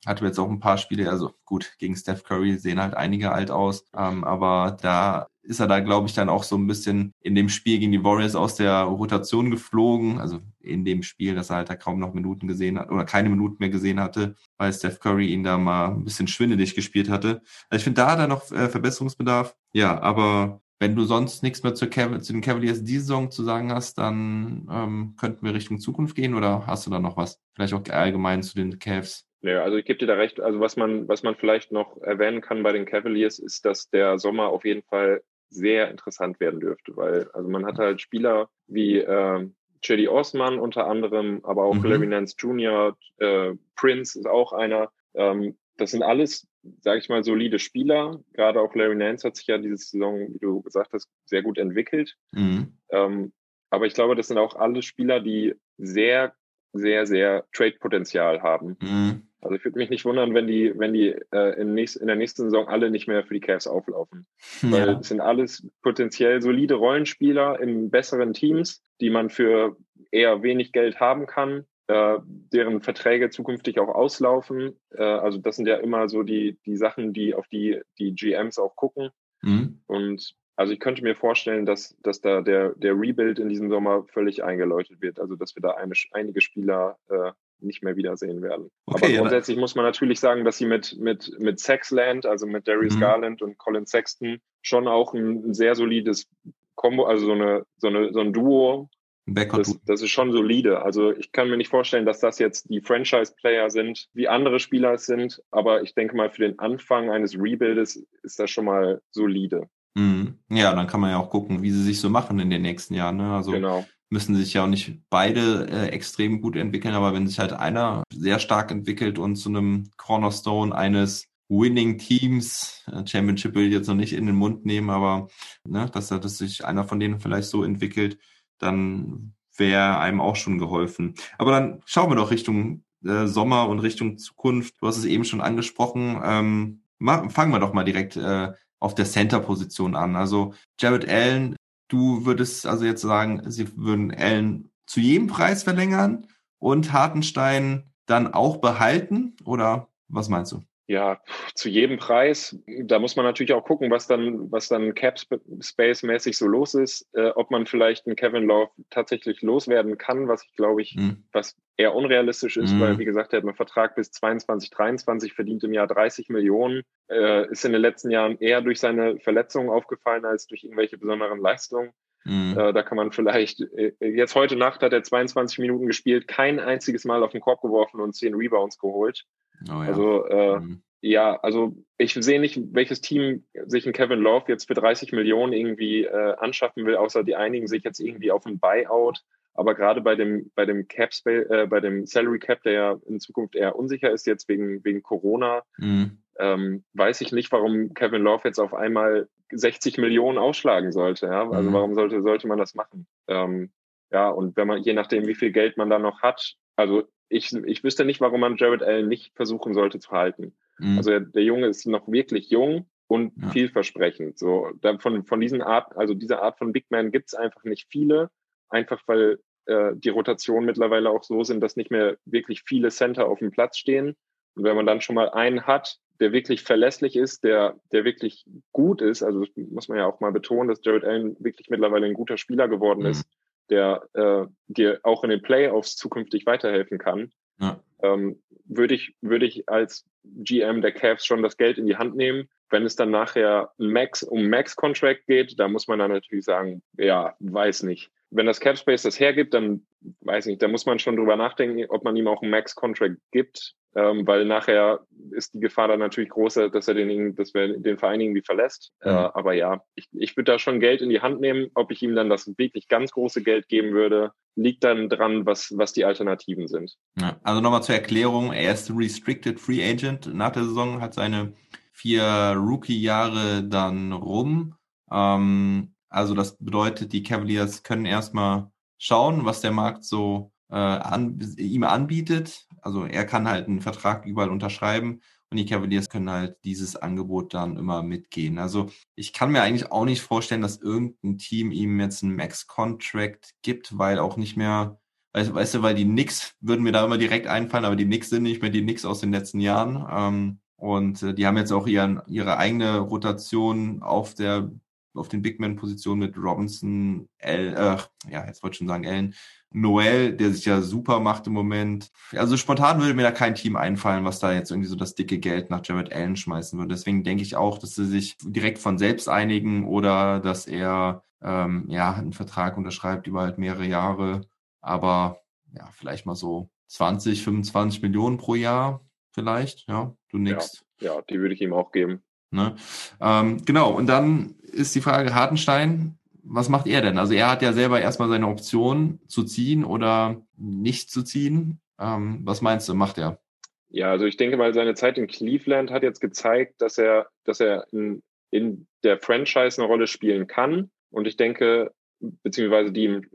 Hatte jetzt auch ein paar Spiele, also gut, gegen Steph Curry sehen halt einige alt aus, ähm, aber da ist er da, glaube ich, dann auch so ein bisschen in dem Spiel gegen die Warriors aus der Rotation geflogen. Also in dem Spiel, dass er halt da kaum noch Minuten gesehen hat oder keine Minuten mehr gesehen hatte, weil Steph Curry ihn da mal ein bisschen schwindelig gespielt hatte. Also ich finde, da hat er noch äh, Verbesserungsbedarf. Ja, aber wenn du sonst nichts mehr zu, Cav zu den Cavaliers diese Saison zu sagen hast, dann ähm, könnten wir Richtung Zukunft gehen oder hast du da noch was? Vielleicht auch allgemein zu den Cavs? Ja, also ich gebe dir da recht. Also was man, was man vielleicht noch erwähnen kann bei den Cavaliers, ist, dass der Sommer auf jeden Fall sehr interessant werden dürfte, weil also man hat halt Spieler wie äh, Chedi Osman unter anderem, aber auch mhm. Larry Nance Jr., äh, Prince ist auch einer. Ähm, das sind alles, sage ich mal, solide Spieler. Gerade auch Larry Nance hat sich ja diese Saison, wie du gesagt hast, sehr gut entwickelt. Mhm. Ähm, aber ich glaube, das sind auch alle Spieler, die sehr, sehr, sehr Trade-Potenzial haben. Mhm. Also ich würde mich nicht wundern, wenn die, wenn die äh, in, nächst, in der nächsten Saison alle nicht mehr für die Cavs auflaufen. Ja. Weil es sind alles potenziell solide Rollenspieler in besseren Teams, die man für eher wenig Geld haben kann äh, deren Verträge zukünftig auch auslaufen. Äh, also das sind ja immer so die, die Sachen, die auf die die GMs auch gucken. Mhm. Und also ich könnte mir vorstellen, dass, dass da der, der Rebuild in diesem Sommer völlig eingeläutet wird. Also dass wir da eine, einige Spieler äh, nicht mehr wiedersehen werden. Okay, Aber grundsätzlich ja. muss man natürlich sagen, dass sie mit, mit, mit Sexland, also mit Darius mhm. Garland und Colin Sexton schon auch ein, ein sehr solides Combo, also so eine, so eine, so ein Duo das, das, ist schon solide. Also ich kann mir nicht vorstellen, dass das jetzt die Franchise-Player sind, wie andere Spieler es sind. Aber ich denke mal, für den Anfang eines Rebuildes ist das schon mal solide. Mhm. Ja, dann kann man ja auch gucken, wie sie sich so machen in den nächsten Jahren. Ne? Also genau. Müssen sich ja auch nicht beide äh, extrem gut entwickeln, aber wenn sich halt einer sehr stark entwickelt und zu einem Cornerstone eines Winning Teams, äh, Championship will ich jetzt noch nicht in den Mund nehmen, aber ne, dass, dass sich einer von denen vielleicht so entwickelt, dann wäre einem auch schon geholfen. Aber dann schauen wir doch Richtung äh, Sommer und Richtung Zukunft. Du hast es eben schon angesprochen. Ähm, fangen wir doch mal direkt äh, auf der Center-Position an. Also Jared Allen, du würdest also jetzt sagen, sie würden Allen zu jedem Preis verlängern und Hartenstein dann auch behalten? Oder was meinst du? Ja, zu jedem Preis. Da muss man natürlich auch gucken, was dann, was dann Cap Space mäßig so los ist, äh, ob man vielleicht einen Kevin Love tatsächlich loswerden kann, was ich glaube ich, mhm. was eher unrealistisch ist, mhm. weil wie gesagt, er hat einen Vertrag bis 22, 23, verdient im Jahr 30 Millionen, äh, ist in den letzten Jahren eher durch seine Verletzungen aufgefallen als durch irgendwelche besonderen Leistungen. Mhm. Äh, da kann man vielleicht, äh, jetzt heute Nacht hat er 22 Minuten gespielt, kein einziges Mal auf den Korb geworfen und 10 Rebounds geholt. Oh, ja. Also äh, mhm. ja, also ich sehe nicht, welches Team sich einen Kevin Love jetzt für 30 Millionen irgendwie äh, anschaffen will, außer die einigen sich jetzt irgendwie auf ein Buyout. Aber gerade bei dem bei dem Cap äh, bei dem Salary Cap, der ja in Zukunft eher unsicher ist jetzt wegen wegen Corona, mhm. ähm, weiß ich nicht, warum Kevin Love jetzt auf einmal 60 Millionen ausschlagen sollte. Ja? Also mhm. warum sollte sollte man das machen? Ähm, ja, und wenn man je nachdem, wie viel Geld man da noch hat, also ich, ich wüsste nicht, warum man Jared Allen nicht versuchen sollte zu halten. Mhm. Also der, der, Junge ist noch wirklich jung und ja. vielversprechend. So von von diesen Art, also dieser Art von Big Man gibt es einfach nicht viele, einfach weil äh, die Rotationen mittlerweile auch so sind, dass nicht mehr wirklich viele Center auf dem Platz stehen. Und wenn man dann schon mal einen hat, der wirklich verlässlich ist, der, der wirklich gut ist, also muss man ja auch mal betonen, dass Jared Allen wirklich mittlerweile ein guter Spieler geworden mhm. ist, der äh, dir auch in den Playoffs zukünftig weiterhelfen kann, ja. ähm, würde ich, würde ich als GM der Cavs schon das Geld in die Hand nehmen. Wenn es dann nachher Max um Max-Contract geht, da muss man dann natürlich sagen, ja, weiß nicht. Wenn das Cap Space das hergibt, dann weiß nicht, da muss man schon drüber nachdenken, ob man ihm auch einen Max-Contract gibt ähm, weil nachher ist die Gefahr dann natürlich großer, dass er den, dass wir den Verein irgendwie verlässt. Mhm. Äh, aber ja, ich, ich würde da schon Geld in die Hand nehmen. Ob ich ihm dann das wirklich ganz große Geld geben würde, liegt dann dran, was, was die Alternativen sind. Ja, also nochmal zur Erklärung, er ist Restricted Free Agent nach der Saison, hat seine vier Rookie-Jahre dann rum. Ähm, also das bedeutet, die Cavaliers können erstmal schauen, was der Markt so äh, an, ihm anbietet. Also er kann halt einen Vertrag überall unterschreiben und die Cavaliers können halt dieses Angebot dann immer mitgehen. Also ich kann mir eigentlich auch nicht vorstellen, dass irgendein Team ihm jetzt einen Max-Contract gibt, weil auch nicht mehr, weißt, weißt du, weil die Knicks würden mir da immer direkt einfallen, aber die Knicks sind nicht mehr die Knicks aus den letzten Jahren. Ähm, und äh, die haben jetzt auch ihren, ihre eigene Rotation auf der auf den Bigman-Positionen mit Robinson, L, äh, ja, jetzt wollte ich schon sagen, Allen, Noel, der sich ja super macht im Moment. Also spontan würde mir da kein Team einfallen, was da jetzt irgendwie so das dicke Geld nach Jared Allen schmeißen würde. Deswegen denke ich auch, dass sie sich direkt von selbst einigen oder dass er ähm, ja einen Vertrag unterschreibt über halt mehrere Jahre. Aber ja, vielleicht mal so 20, 25 Millionen pro Jahr vielleicht. Ja, du nix. Ja, ja die würde ich ihm auch geben. Ne? Ähm, genau, und dann ist die Frage Hartenstein, was macht er denn? Also er hat ja selber erstmal seine Option zu ziehen oder nicht zu ziehen. Ähm, was meinst du, macht er? Ja, also ich denke mal, seine Zeit in Cleveland hat jetzt gezeigt, dass er, dass er in, in der Franchise eine Rolle spielen kann. Und ich denke, beziehungsweise die ihm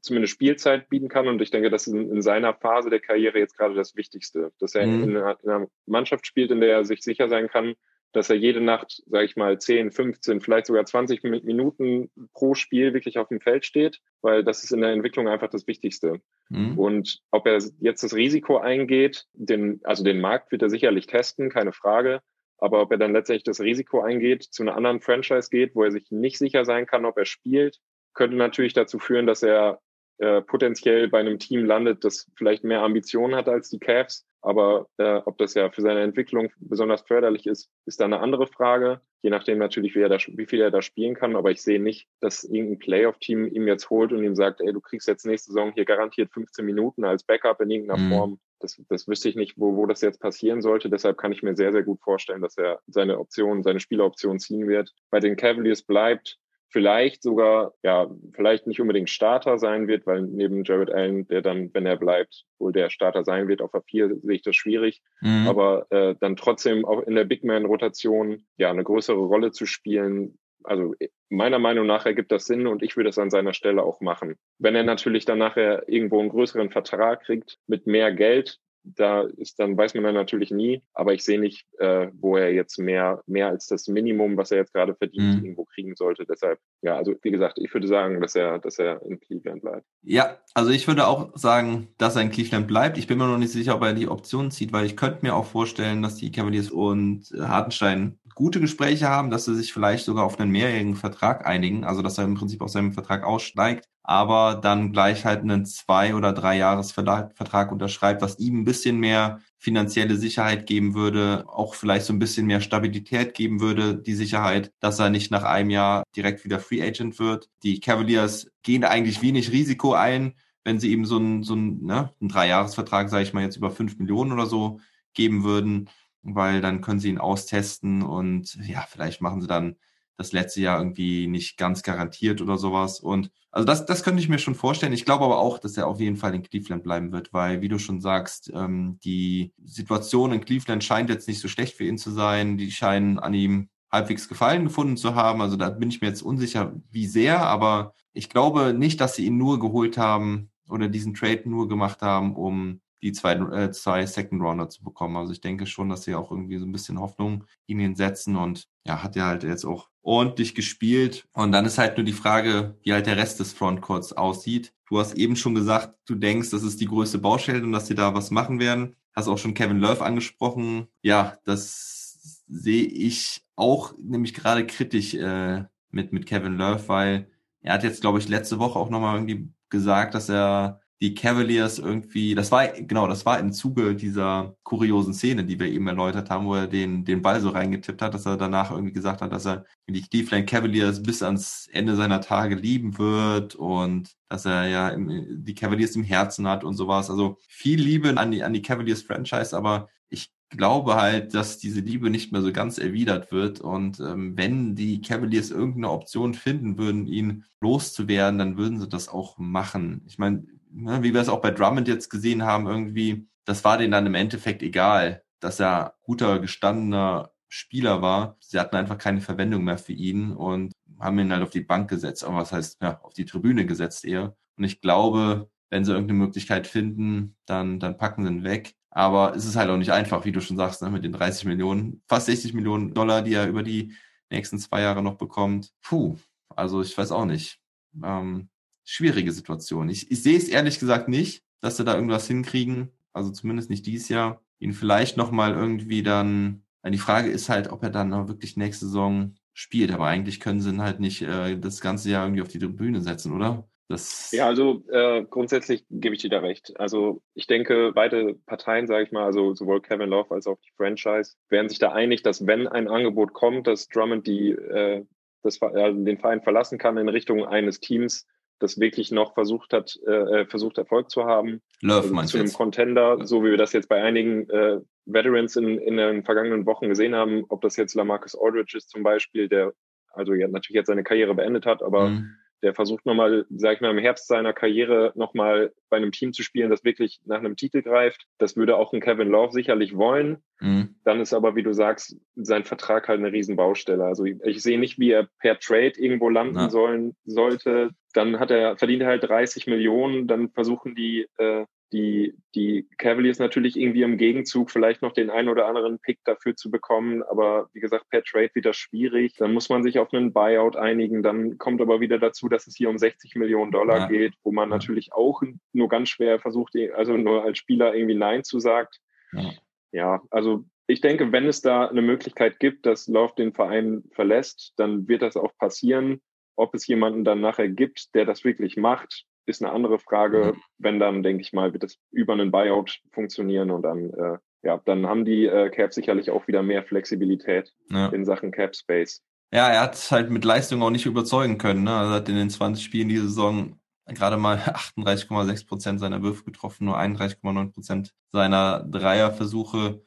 zumindest Spielzeit bieten kann. Und ich denke, das ist in, seiner Phase der Karriere jetzt gerade das Wichtigste, dass er mhm. in, einer, in einer Mannschaft spielt, in der er sich sicher sein kann, dass er jede Nacht, sage ich mal, 10, 15, vielleicht sogar 20 Minuten pro Spiel wirklich auf dem Feld steht, weil das ist in der Entwicklung einfach das Wichtigste. Mhm. Und ob er jetzt das Risiko eingeht, den, also den Markt wird er sicherlich testen, keine Frage. Aber ob er dann letztendlich das Risiko eingeht, zu einer anderen Franchise geht, wo er sich nicht sicher sein kann, ob er spielt, könnte natürlich dazu führen, dass er äh, potenziell bei einem Team landet, das vielleicht mehr Ambitionen hat als die Cavs. Aber äh, ob das ja für seine Entwicklung besonders förderlich ist, ist da eine andere Frage. Je nachdem natürlich, wie, er da, wie viel er da spielen kann. Aber ich sehe nicht, dass irgendein Playoff-Team ihm jetzt holt und ihm sagt, ey, du kriegst jetzt nächste Saison hier garantiert 15 Minuten als Backup in irgendeiner mhm. Form. Das, das wüsste ich nicht, wo, wo das jetzt passieren sollte. Deshalb kann ich mir sehr, sehr gut vorstellen, dass er seine Option, seine Spieleroption ziehen wird. Bei den Cavaliers bleibt, vielleicht sogar, ja, vielleicht nicht unbedingt Starter sein wird, weil neben Jared Allen, der dann, wenn er bleibt, wohl der Starter sein wird, auf Papier sehe ich das schwierig, mhm. aber äh, dann trotzdem auch in der Big Man-Rotation ja eine größere Rolle zu spielen. Also meiner Meinung nach ergibt das Sinn und ich würde es an seiner Stelle auch machen. Wenn er natürlich dann nachher irgendwo einen größeren Vertrag kriegt mit mehr Geld, da ist dann weiß man dann natürlich nie, aber ich sehe nicht, äh, wo er jetzt mehr mehr als das Minimum, was er jetzt gerade verdient, mhm. irgendwo kriegen sollte. Deshalb ja, also wie gesagt, ich würde sagen, dass er dass er in Cleveland bleibt. Ja, also ich würde auch sagen, dass er in Cleveland bleibt. Ich bin mir noch nicht sicher, ob er die Option zieht, weil ich könnte mir auch vorstellen, dass die Cavaliers und Hartenstein gute Gespräche haben, dass sie sich vielleicht sogar auf einen mehrjährigen Vertrag einigen, also dass er im Prinzip aus seinem Vertrag aussteigt aber dann gleich halt einen zwei- oder drei Jahresvertrag unterschreibt, was ihm ein bisschen mehr finanzielle Sicherheit geben würde, auch vielleicht so ein bisschen mehr Stabilität geben würde, die Sicherheit, dass er nicht nach einem Jahr direkt wieder Free Agent wird. Die Cavaliers gehen eigentlich wenig Risiko ein, wenn sie ihm so einen, so einen, ne, einen Dreijahresvertrag, sage ich mal, jetzt über fünf Millionen oder so geben würden, weil dann können sie ihn austesten und ja, vielleicht machen sie dann das letzte Jahr irgendwie nicht ganz garantiert oder sowas. Und also das, das könnte ich mir schon vorstellen. Ich glaube aber auch, dass er auf jeden Fall in Cleveland bleiben wird, weil, wie du schon sagst, ähm, die Situation in Cleveland scheint jetzt nicht so schlecht für ihn zu sein. Die scheinen an ihm halbwegs Gefallen gefunden zu haben. Also da bin ich mir jetzt unsicher, wie sehr, aber ich glaube nicht, dass sie ihn nur geholt haben oder diesen Trade nur gemacht haben, um die zwei, äh, zwei Second Rounder zu bekommen. Also ich denke schon, dass sie auch irgendwie so ein bisschen Hoffnung in ihn setzen und ja, hat ja halt jetzt auch ordentlich gespielt. Und dann ist halt nur die Frage, wie halt der Rest des Frontcourts aussieht. Du hast eben schon gesagt, du denkst, das ist die größte Baustelle und dass sie da was machen werden. Hast auch schon Kevin Love angesprochen. Ja, das sehe ich auch nämlich gerade kritisch äh, mit, mit Kevin Love, weil er hat jetzt, glaube ich, letzte Woche auch nochmal irgendwie gesagt, dass er die Cavaliers irgendwie, das war, genau, das war im Zuge dieser kuriosen Szene, die wir eben erläutert haben, wo er den, den Ball so reingetippt hat, dass er danach irgendwie gesagt hat, dass er die Cleveland Cavaliers bis ans Ende seiner Tage lieben wird und dass er ja im, die Cavaliers im Herzen hat und sowas. Also viel Liebe an die, an die Cavaliers Franchise, aber ich glaube halt, dass diese Liebe nicht mehr so ganz erwidert wird. Und ähm, wenn die Cavaliers irgendeine Option finden würden, ihn loszuwerden, dann würden sie das auch machen. Ich meine, ne, wie wir es auch bei Drummond jetzt gesehen haben, irgendwie, das war denen dann im Endeffekt egal, dass er guter, gestandener Spieler war. Sie hatten einfach keine Verwendung mehr für ihn und haben ihn halt auf die Bank gesetzt, aber was heißt, ja, auf die Tribüne gesetzt eher. Und ich glaube, wenn sie irgendeine Möglichkeit finden, dann, dann packen sie ihn weg. Aber es ist halt auch nicht einfach, wie du schon sagst, ne, mit den 30 Millionen, fast 60 Millionen Dollar, die er über die nächsten zwei Jahre noch bekommt. Puh, also ich weiß auch nicht. Ähm, schwierige Situation. Ich, ich sehe es ehrlich gesagt nicht, dass sie da irgendwas hinkriegen. Also zumindest nicht dieses Jahr. Ihn vielleicht nochmal irgendwie dann. Die Frage ist halt, ob er dann wirklich nächste Saison spielt. Aber eigentlich können sie ihn halt nicht äh, das ganze Jahr irgendwie auf die Tribüne setzen, oder? Das ja, also äh, grundsätzlich gebe ich dir da recht. Also ich denke, beide Parteien, sage ich mal, also sowohl Kevin Love als auch die Franchise, werden sich da einig, dass wenn ein Angebot kommt, dass Drummond die, äh, das, äh, den Verein verlassen kann in Richtung eines Teams, das wirklich noch versucht hat, äh, äh versucht Erfolg zu haben. Love also zu einem jetzt? Contender, so wie wir das jetzt bei einigen äh, Veterans in, in den vergangenen Wochen gesehen haben, ob das jetzt Lamarcus Aldridge ist zum Beispiel, der also ja, natürlich jetzt seine Karriere beendet hat, aber mhm der versucht nochmal, sag ich mal, im Herbst seiner Karriere nochmal bei einem Team zu spielen, das wirklich nach einem Titel greift. Das würde auch ein Kevin Love sicherlich wollen. Mhm. Dann ist aber, wie du sagst, sein Vertrag halt eine Riesenbaustelle. Also ich, ich sehe nicht, wie er per Trade irgendwo landen sollen sollte. Dann hat er, verdient er halt 30 Millionen, dann versuchen die äh, die, die Cavaliers natürlich irgendwie im Gegenzug vielleicht noch den einen oder anderen Pick dafür zu bekommen. Aber wie gesagt, per Trade wieder schwierig. Dann muss man sich auf einen Buyout einigen. Dann kommt aber wieder dazu, dass es hier um 60 Millionen Dollar ja. geht, wo man ja. natürlich auch nur ganz schwer versucht, also nur als Spieler irgendwie Nein zu sagt. Ja, ja also ich denke, wenn es da eine Möglichkeit gibt, dass Love den Verein verlässt, dann wird das auch passieren. Ob es jemanden dann nachher gibt, der das wirklich macht, ist eine andere Frage. Mhm. Wenn dann, denke ich mal, wird es über einen Buyout funktionieren und dann, äh, ja, dann haben die äh, Caps sicherlich auch wieder mehr Flexibilität ja. in Sachen Cap Space. Ja, er hat halt mit Leistung auch nicht überzeugen können. Ne? Also hat in den 20 Spielen diese Saison gerade mal 38,6 Prozent seiner Würfe getroffen, nur 31,9 Prozent seiner Dreierversuche.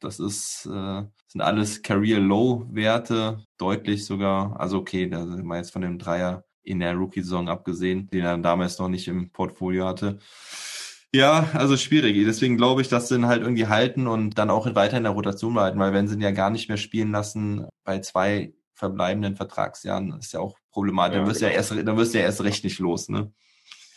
Das ist, äh, sind alles Career Low Werte, deutlich sogar. Also okay, da sind wir jetzt von dem Dreier in der Rookie-Saison abgesehen, den er damals noch nicht im Portfolio hatte. Ja, also schwierig. Deswegen glaube ich, dass sie ihn halt irgendwie halten und dann auch weiter in der Rotation behalten, weil wenn sie ihn ja gar nicht mehr spielen lassen bei zwei verbleibenden Vertragsjahren, ist ja auch problematisch. Ja, dann wirst du ja genau. erst, dann wirst du ja erst recht nicht los, ne?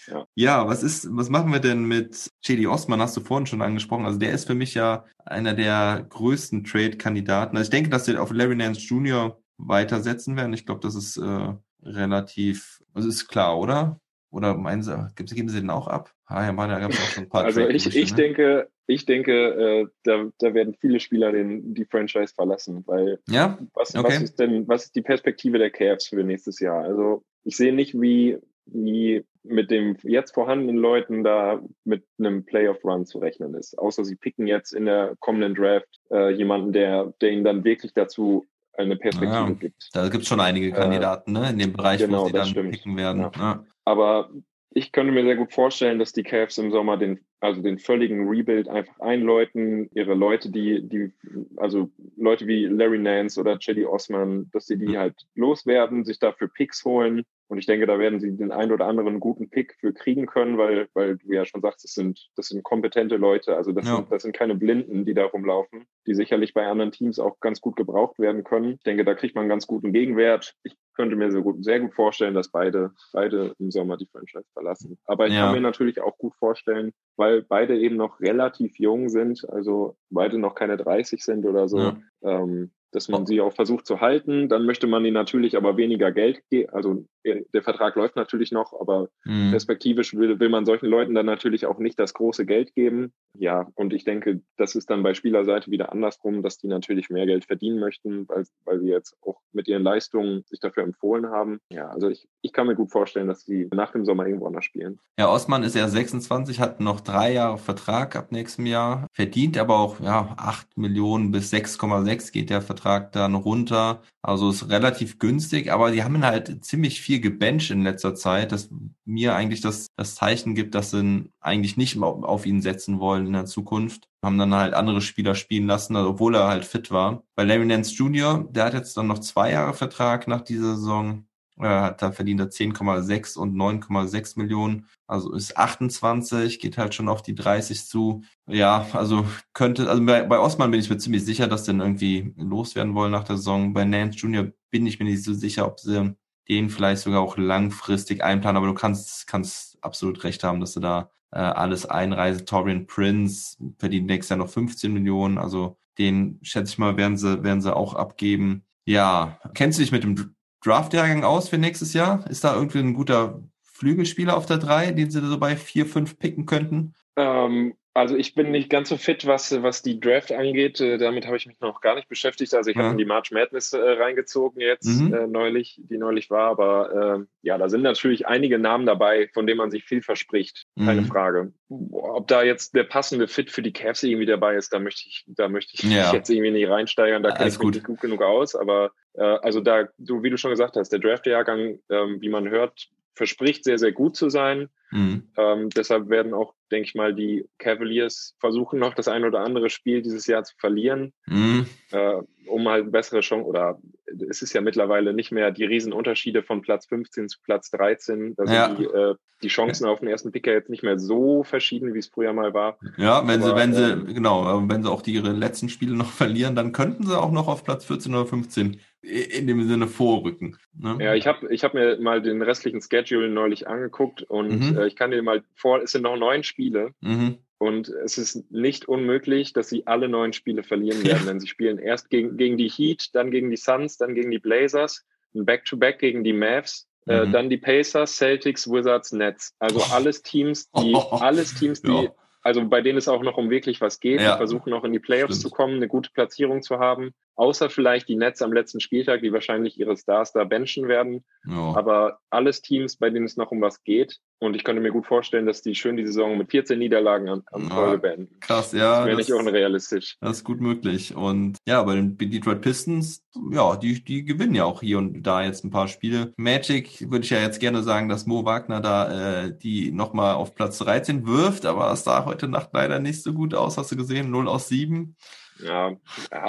Ja. ja, was ist, was machen wir denn mit Chedi Osman? Hast du vorhin schon angesprochen. Also der ist für mich ja einer der größten Trade-Kandidaten. Also ich denke, dass sie auf Larry Nance Jr. weitersetzen werden. Ich glaube, das ist äh, relativ, das ist klar, oder? Oder meinen Sie, geben Sie den auch ab? Ah, ja, Mann, da gab es auch schon ein paar. Also ich, ich ne? denke, ich denke, äh, da, da werden viele Spieler den, die Franchise verlassen, weil ja? was, okay. was ist denn, was ist die Perspektive der Cavs für nächstes Jahr? Also ich sehe nicht, wie, wie mit dem jetzt vorhandenen Leuten da mit einem Playoff-Run zu rechnen ist. Außer sie picken jetzt in der kommenden Draft äh, jemanden, der, der ihnen dann wirklich dazu eine Perspektive ja, gibt. Da gibt es schon einige äh, Kandidaten ne, in dem Bereich, genau, wo sie dann stimmt. picken werden. Ja. Ja. Aber ich könnte mir sehr gut vorstellen, dass die Cavs im Sommer den, also den völligen Rebuild einfach einläuten, ihre Leute, die, die, also Leute wie Larry Nance oder Cedi Osman, dass sie die mhm. halt loswerden, sich dafür Picks holen und ich denke, da werden sie den ein oder anderen guten Pick für kriegen können, weil, weil du ja schon sagst, das sind, das sind kompetente Leute. Also das, ja. sind, das sind keine Blinden, die da rumlaufen, die sicherlich bei anderen Teams auch ganz gut gebraucht werden können. Ich denke, da kriegt man einen ganz guten Gegenwert. Ich könnte mir sehr gut, sehr gut vorstellen, dass beide, beide im Sommer die Franchise verlassen. Aber ich ja. kann mir natürlich auch gut vorstellen, weil beide eben noch relativ jung sind, also beide noch keine 30 sind oder so, ja. ähm, dass man sie auch versucht zu halten. Dann möchte man ihnen natürlich aber weniger Geld geben. Also der Vertrag läuft natürlich noch, aber mhm. perspektivisch will, will man solchen Leuten dann natürlich auch nicht das große Geld geben. Ja, und ich denke, das ist dann bei Spielerseite wieder andersrum, dass die natürlich mehr Geld verdienen möchten, weil, weil sie jetzt auch mit ihren Leistungen sich dafür empfohlen haben. Ja, also ich, ich kann mir gut vorstellen, dass sie nach dem Sommer irgendwo anders spielen. Ja, Osman ist ja 26, hat noch drei Jahre Vertrag ab nächstem Jahr, verdient aber auch ja, 8 Millionen bis 6,6 geht der Vertrag dann runter. Also ist relativ günstig, aber die haben halt ziemlich viel gebencht in letzter Zeit, dass mir eigentlich das, das Zeichen gibt, dass sie eigentlich nicht auf ihn setzen wollen in der Zukunft. Haben dann halt andere Spieler spielen lassen, also obwohl er halt fit war. Bei Larry Nance Jr., der hat jetzt dann noch zwei Jahre Vertrag nach dieser Saison. Er da verdient er 10,6 und 9,6 Millionen. Also ist 28, geht halt schon auf die 30 zu. Ja, also könnte, also bei, bei Osman bin ich mir ziemlich sicher, dass den irgendwie loswerden wollen nach der Saison. Bei Nance Jr. bin ich mir nicht so sicher, ob sie den vielleicht sogar auch langfristig einplanen, aber du kannst, kannst absolut recht haben, dass du da äh, alles einreist. Torian Prince verdient nächstes Jahr noch 15 Millionen, also den schätze ich mal, werden sie, werden sie auch abgeben. Ja, kennst du dich mit dem Draft-Jahrgang aus für nächstes Jahr? Ist da irgendwie ein guter Flügelspieler auf der 3, den sie so bei 4, 5 picken könnten? Ähm, Also ich bin nicht ganz so fit, was, was die Draft angeht. Äh, damit habe ich mich noch gar nicht beschäftigt. Also ich Ja. habe in die March Madness äh, reingezogen jetzt Mhm. äh, neulich, die neulich war. Aber äh, ja, da sind natürlich einige Namen dabei, von denen man sich viel verspricht. Keine Mhm. Frage. Ob da jetzt der passende Fit für die Cavs irgendwie dabei ist, da möchte ich, da möchte ich Ja. mich jetzt irgendwie nicht reinsteigern. Da kenne ich mich gut. nicht gut genug aus. Aber äh, also da, so wie du schon gesagt hast, der Draft-Jahrgang, ähm, wie man hört, verspricht sehr, sehr gut zu sein. Mhm. Ähm, deshalb werden auch, denke ich mal, die Cavaliers versuchen noch das ein oder andere Spiel dieses Jahr zu verlieren, Mhm. äh, um halt bessere Chancen oder es ist ja mittlerweile nicht mehr die Riesenunterschiede von Platz 15 zu Platz 13. Da sind Ja. die, äh, die Chancen auf den ersten Picker jetzt nicht mehr so verschieden, wie es früher mal war. Ja, wenn sie, Aber, wenn sie, ähm, genau, wenn sie auch die ihre letzten Spiele noch verlieren, dann könnten sie auch noch auf Platz 14 oder 15 in dem Sinne vorrücken. Ne? Ja, ich habe ich hab mir mal den restlichen Schedule neulich angeguckt und Mhm. äh, ich kann dir mal vor, es sind noch neun Spiele. Mhm. Und es ist nicht unmöglich, dass sie alle neun Spiele verlieren Ja. werden, denn sie spielen erst gegen, gegen die Heat, dann gegen die Suns, dann gegen die Blazers, ein Back-to-Back gegen die Mavs, äh, Mhm. dann die Pacers, Celtics, Wizards, Nets. Also alles Teams, die, Oh. alles Teams, die, Ja. Also bei denen es auch noch um wirklich was geht, Ja. die versuchen noch in die Playoffs Stimmt. zu kommen, eine gute Platzierung zu haben. Außer vielleicht die Nets am letzten Spieltag, die wahrscheinlich ihre Stars da benchen werden. Ja. Aber alles Teams, bei denen es noch um was geht. Und ich könnte mir gut vorstellen, dass die schön die Saison mit 14 Niederlagen am, am Ja. Folge beenden. Krass, ja. Das wäre nicht unrealistisch. Das ist gut möglich. Und ja, bei den Detroit Pistons, ja, die, die gewinnen ja auch hier und da jetzt ein paar Spiele. Magic würde ich ja jetzt gerne sagen, dass Mo Wagner da äh, die nochmal auf Platz 13 wirft, aber das sah heute Nacht leider nicht so gut aus, hast du gesehen? 0 aus 7. Ja,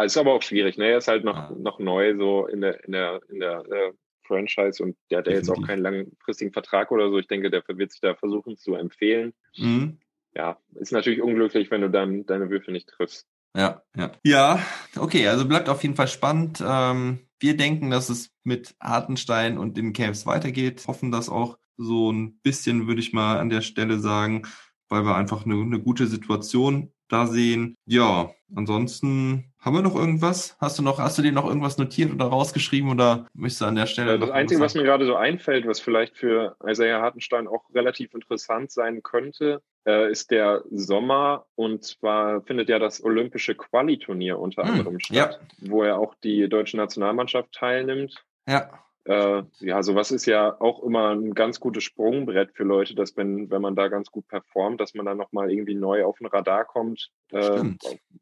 ist aber auch schwierig. Ne? Er ist halt noch, Ja. noch neu so in der, in der, in der äh, Franchise und der hat ja jetzt auch keinen langfristigen Vertrag oder so. Ich denke, der wird sich da versuchen zu empfehlen. Mhm. Ja, ist natürlich unglücklich, wenn du dann deine Würfe nicht triffst. Ja, ja. Ja, okay, also bleibt auf jeden Fall spannend. Ähm, wir denken, dass es mit Hartenstein und den Cavs weitergeht. Hoffen das auch so ein bisschen, würde ich mal an der Stelle sagen, weil wir einfach eine, eine gute Situation da sehen. Ja, ansonsten haben wir noch irgendwas? Hast du noch, hast du dir noch irgendwas notiert oder rausgeschrieben oder möchtest du an der Stelle? Äh, Das Einzige, was mir gerade so einfällt, was vielleicht für Isaiah Hartenstein auch relativ interessant sein könnte, äh, ist der Sommer. Und zwar findet ja das Olympische Quali-Turnier unter Hm, anderem statt, wo ja auch die deutsche Nationalmannschaft teilnimmt. Ja, Äh, ja, sowas ist ja auch immer ein ganz gutes Sprungbrett für Leute, dass wenn, wenn man da ganz gut performt, dass man dann nochmal irgendwie neu auf den Radar kommt. Äh,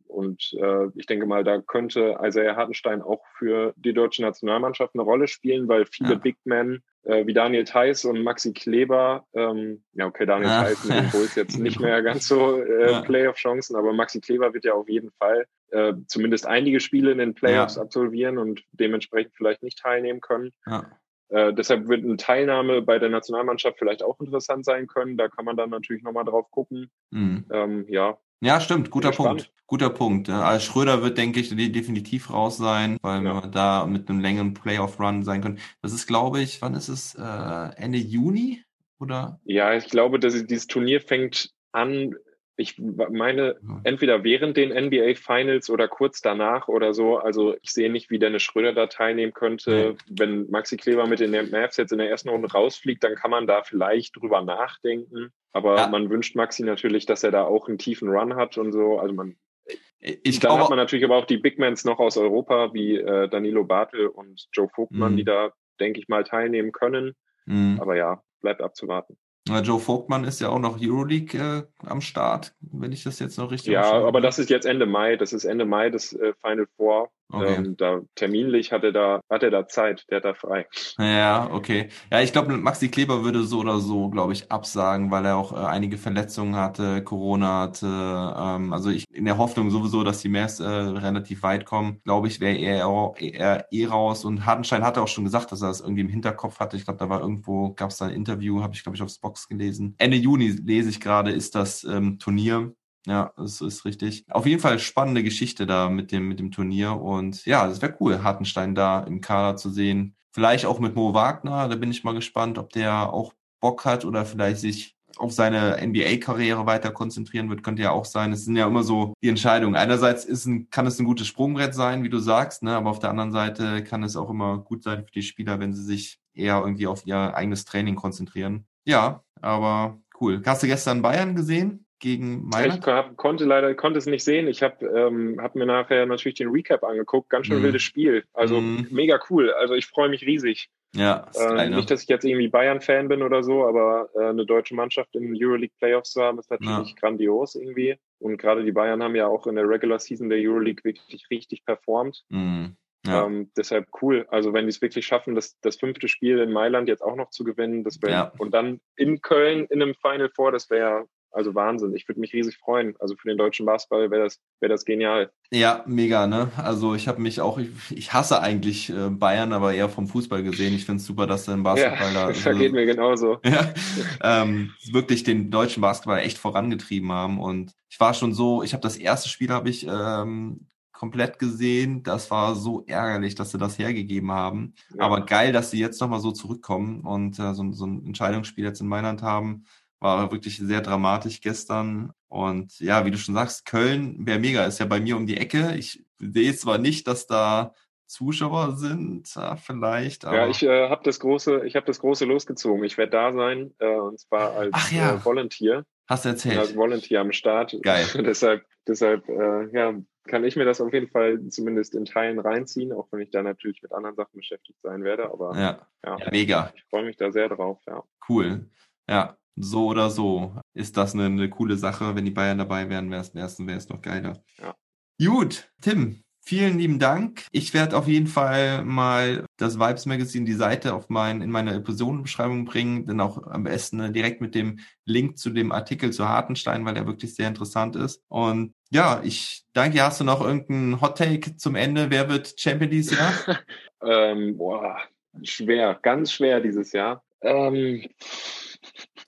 und äh, ich denke mal, da könnte Isaiah Hartenstein auch für die deutsche Nationalmannschaft eine Rolle spielen, weil viele Ja. Big Men äh, wie Daniel Theiss und Maxi Kleber, ähm, ja okay, Daniel Ja. Theiss mit den Bulls jetzt nicht mehr ganz so äh, Ja. Playoff-Chancen, aber Maxi Kleber wird ja auf jeden Fall äh, zumindest einige Spiele in den Playoffs Ja. absolvieren und dementsprechend vielleicht nicht teilnehmen können. ja. Äh, deshalb wird eine Teilnahme bei der Nationalmannschaft vielleicht auch interessant sein können. Da kann man dann natürlich nochmal drauf gucken. Mhm. Ähm, ja, Ja, stimmt, guter. Punkt. Guter Punkt. Also Schröder wird, denke ich, de- definitiv raus sein, weil Ja. wir da mit einem längeren Playoff-Run sein können. Das ist, glaube ich, wann ist es? Äh, Ende Juni? Oder? ja, ich glaube, dass dieses Turnier fängt an. Ich meine, entweder während den NBA Finals oder kurz danach oder so. Also ich sehe nicht, wie Dennis Schröder da teilnehmen könnte. Wenn Maxi Kleber mit den Mavs jetzt in der ersten Runde rausfliegt, dann kann man da vielleicht drüber nachdenken. Aber Ja. man wünscht Maxi natürlich, dass er da auch einen tiefen Run hat und so. Also man, Ich dann hat glaube, man natürlich aber auch die Big Mans noch aus Europa, wie äh, Danilo Bartel und Joe Vogtmann, Mhm. die da, denke ich mal, teilnehmen können. Mhm. Aber ja, bleibt abzuwarten. Joe Vogtmann ist ja auch noch Euroleague äh, am Start, wenn ich das jetzt noch richtig Ja, aber das ist jetzt Ende Mai. Das ist Ende Mai das äh, Final Four. Okay. Ähm, da terminlich hat er da hat er da Zeit. Der hat da frei. Ja, okay. Ja, ich glaube, Maxi Kleber würde so oder so, glaube ich, absagen, weil er auch äh, einige Verletzungen hatte, Corona hatte. Ähm, also ich in der Hoffnung sowieso, dass die Mavs äh, relativ weit kommen, glaube ich, wäre er, er eh raus. Und Hartenstein hatte auch schon gesagt, dass er das irgendwie im Hinterkopf hatte. Ich glaube, da war irgendwo, gab es da ein Interview, habe ich, glaube ich, aufs Box gelesen. Ende Juni lese ich gerade, ist das ähm, Turnier. Ja, das ist richtig. Auf jeden Fall spannende Geschichte da mit dem, mit dem Turnier. Und ja, es wäre cool, Hartenstein da im Kader zu sehen. Vielleicht auch mit Mo Wagner. Da bin ich mal gespannt, ob der auch Bock hat oder vielleicht sich auf seine NBA-Karriere weiter konzentrieren wird, könnte ja auch sein. Es sind ja immer so die Entscheidungen. Einerseits ist ein, kann es ein gutes Sprungbrett sein, wie du sagst, ne? aber auf der anderen Seite kann es auch immer gut sein für die Spieler, wenn sie sich eher irgendwie auf ihr eigenes Training konzentrieren. Ja, aber cool. Hast du gestern Bayern gesehen? Gegen Ich Mailand? hab, konnte leider konnte es nicht sehen. Ich habe ähm, hab mir nachher natürlich den Recap angeguckt. Ganz schön Mhm. wildes Spiel. Also Mhm. mega cool. Also ich freue mich riesig. Ja, ist geil, ne? Nicht, dass ich jetzt irgendwie Bayern-Fan bin oder so, aber äh, eine deutsche Mannschaft in den Euroleague-Playoffs zu haben, ist natürlich grandios irgendwie. Und gerade die Bayern haben ja auch in der Regular Season der Euroleague wirklich richtig performt. Mhm. Ja. Ähm, deshalb cool. Also wenn die es wirklich schaffen, das, das fünfte Spiel in Mailand jetzt auch noch zu gewinnen, das wäre Ja. und dann in Köln in einem Final Four, das wäre also Wahnsinn. Ich würde mich riesig freuen. Also für den deutschen Basketball wäre das wäre das genial. Ja, mega, ne? Also ich habe mich auch, ich, ich hasse eigentlich äh, Bayern, aber eher vom Fußball gesehen. Ich finde es super, dass der im Basketball ja, da das vergeht mir genauso. ja, ähm, wirklich den deutschen Basketball echt vorangetrieben haben. Und ich war schon so, ich habe das erste Spiel habe ich ähm, komplett gesehen. Das war so ärgerlich, dass sie das hergegeben haben. Ja. Aber geil, dass sie jetzt nochmal so zurückkommen und äh, so, so ein Entscheidungsspiel jetzt in Mailand haben. War wirklich sehr dramatisch gestern. Und ja, wie du schon sagst, Köln wäre mega, ist ja bei mir um die Ecke. Ich sehe zwar nicht, dass da Zuschauer sind, ja, vielleicht, aber Ja, ich äh, habe das große, ich habe das große losgezogen. Ich werde da sein äh, und zwar als Ach ja. äh, Volunteer, hast du erzählt. als Volunteer am Start. Geil. deshalb, deshalb, äh, ja, kann ich mir das auf jeden Fall zumindest in Teilen reinziehen, auch wenn ich da natürlich mit anderen Sachen beschäftigt sein werde. Aber ja, ja mega. ich freue mich da sehr drauf. Ja. Cool. Ja, so oder so ist das eine, eine coole Sache. Wenn die Bayern dabei wären, wäre es noch geiler. Ja. Gut, Tim, vielen lieben Dank. Ich werde auf jeden Fall mal das Vibes Magazine, die Seite auf mein, in meine Episodenbeschreibung bringen, dann auch am besten äh, direkt mit dem Link zu dem Artikel zu Hartenstein, weil der wirklich sehr interessant ist. Und ja, ich danke. Hast du noch irgendeinen Hot Take zum Ende? Wer wird Champion dieses Jahr? Ähm, boah, schwer, ganz schwer dieses Jahr. Ähm,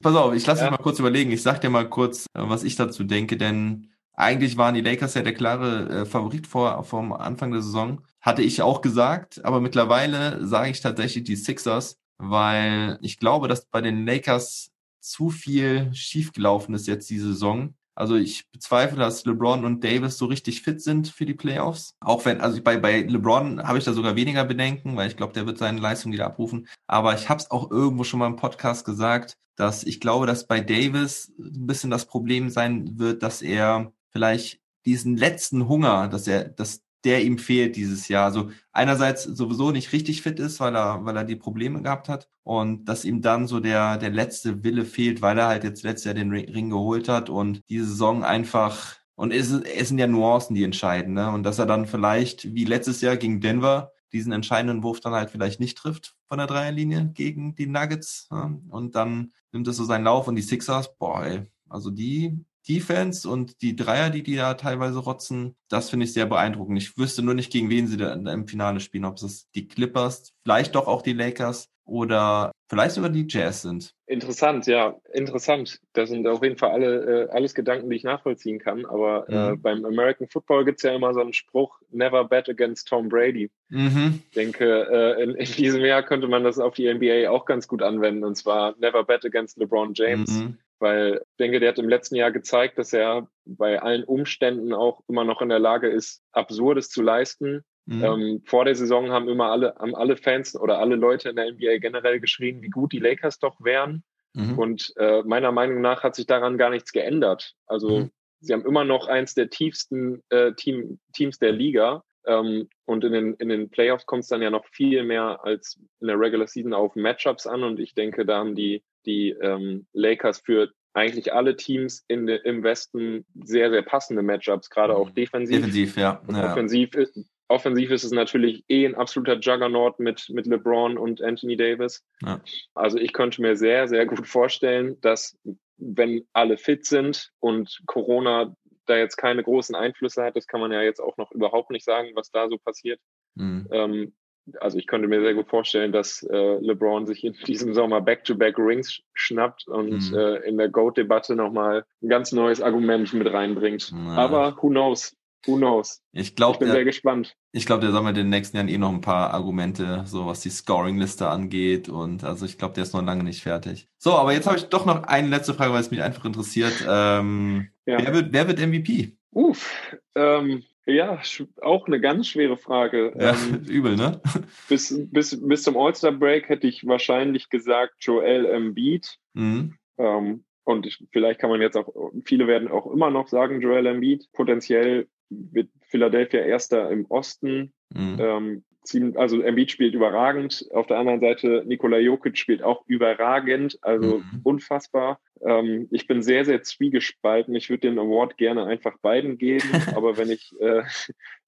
Pass auf, ich lasse Ja. mich mal kurz überlegen. Ich sag dir mal kurz, äh, was ich dazu denke, denn eigentlich waren die Lakers ja der klare äh, Favorit vor vom Anfang der Saison. Hatte ich auch gesagt, aber mittlerweile sage ich tatsächlich die Sixers, weil ich glaube, dass bei den Lakers zu viel schiefgelaufen ist jetzt die Saison. Also ich bezweifle, dass LeBron und Davis so richtig fit sind für die Playoffs. Auch wenn, also bei, bei LeBron habe ich da sogar weniger Bedenken, weil ich glaube, der wird seine Leistung wieder abrufen. Aber ich habe es auch irgendwo schon mal im Podcast gesagt, dass ich glaube, dass bei Davis ein bisschen das Problem sein wird, dass er vielleicht diesen letzten Hunger, dass er, dass der ihm fehlt dieses Jahr. Also einerseits sowieso nicht richtig fit ist, weil er, weil er die Probleme gehabt hat und dass ihm dann so der, der letzte Wille fehlt, weil er halt jetzt letztes Jahr den Ring geholt hat und die Saison einfach und es, es sind ja Nuancen, die entscheiden, ne? Und dass er dann vielleicht, wie letztes Jahr gegen Denver, diesen entscheidenden Wurf dann halt vielleicht nicht trifft von der Dreierlinie gegen die Nuggets. Ja? Und dann nimmt es so seinen Lauf und die Sixers, boah, ey, also die Defense und die Dreier, die die da teilweise rotzen, das finde ich sehr beeindruckend. Ich wüsste nur nicht, gegen wen sie da im Finale spielen, ob es die Clippers, vielleicht doch auch die Lakers oder vielleicht sogar die Jazz sind. Interessant, ja, interessant. Das sind auf jeden Fall alle, äh, alles Gedanken, die ich nachvollziehen kann. Aber äh, Mhm. beim American Football gibt's ja immer so einen Spruch, never bet against Tom Brady. Mhm. Ich denke, äh, in, in diesem Jahr könnte man das auf die NBA auch ganz gut anwenden. Und zwar never bet against LeBron James. Mhm. Weil ich denke, der hat im letzten Jahr gezeigt, dass er bei allen Umständen auch immer noch in der Lage ist, Absurdes zu leisten. Mhm. Ähm, vor der Saison haben immer alle, haben alle Fans oder alle Leute in der NBA generell geschrien, wie gut die Lakers doch wären. Mhm. Und äh, meiner Meinung nach hat sich daran gar nichts geändert. Also Mhm. sie haben immer noch eins der tiefsten äh, Team, Teams der Liga. Ähm, und in den, in den Playoffs kommt es dann ja noch viel mehr als in der Regular Season auf Matchups an. Und ich denke, da haben die, die ähm, Lakers für eigentlich alle Teams in im Westen sehr, sehr passende Matchups, gerade auch defensiv. Defensiv, ja. Ja. Offensiv, ist, offensiv ist es natürlich eh ein absoluter Juggernaut mit, mit LeBron und Anthony Davis. Ja. Also ich könnte mir sehr, sehr gut vorstellen, dass wenn alle fit sind und Corona da jetzt keine großen Einflüsse hat, das kann man ja jetzt auch noch überhaupt nicht sagen, was da so passiert. Mhm. Ähm, also ich könnte mir sehr gut vorstellen, dass äh, LeBron sich in diesem Sommer Back-to-Back Rings schnappt und Mhm. äh, in der GOAT-Debatte nochmal ein ganz neues Argument mit reinbringt. Ja. Aber who knows? Who knows? Ich Ich glaube, bin sehr der, gespannt. ich glaub, der sammelt in den nächsten Jahren eh noch ein paar Argumente, so was die Scoring-Liste angeht. Und also ich glaube, der ist noch lange nicht fertig. So, aber jetzt habe ich doch noch eine letzte Frage, weil es mich einfach interessiert. Ähm, Ja. wer, wird, wer wird MVP? Uff, ähm, ja, auch eine ganz schwere Frage. Ja, Ähm, übel, ne? bis, bis, bis zum All-Star-Break hätte ich wahrscheinlich gesagt Joel Embiid. Mhm. Ähm, und ich, vielleicht kann man jetzt auch, viele werden auch immer noch sagen, Joel Embiid, potenziell wird Philadelphia Erster im Osten. Mhm. Ähm, also Embiid spielt überragend. Auf der anderen Seite Nikola Jokic spielt auch überragend, also mhm. unfassbar. Ähm, ich bin sehr, sehr zwiegespalten. Ich würde den Award gerne einfach beiden geben, aber wenn ich, äh,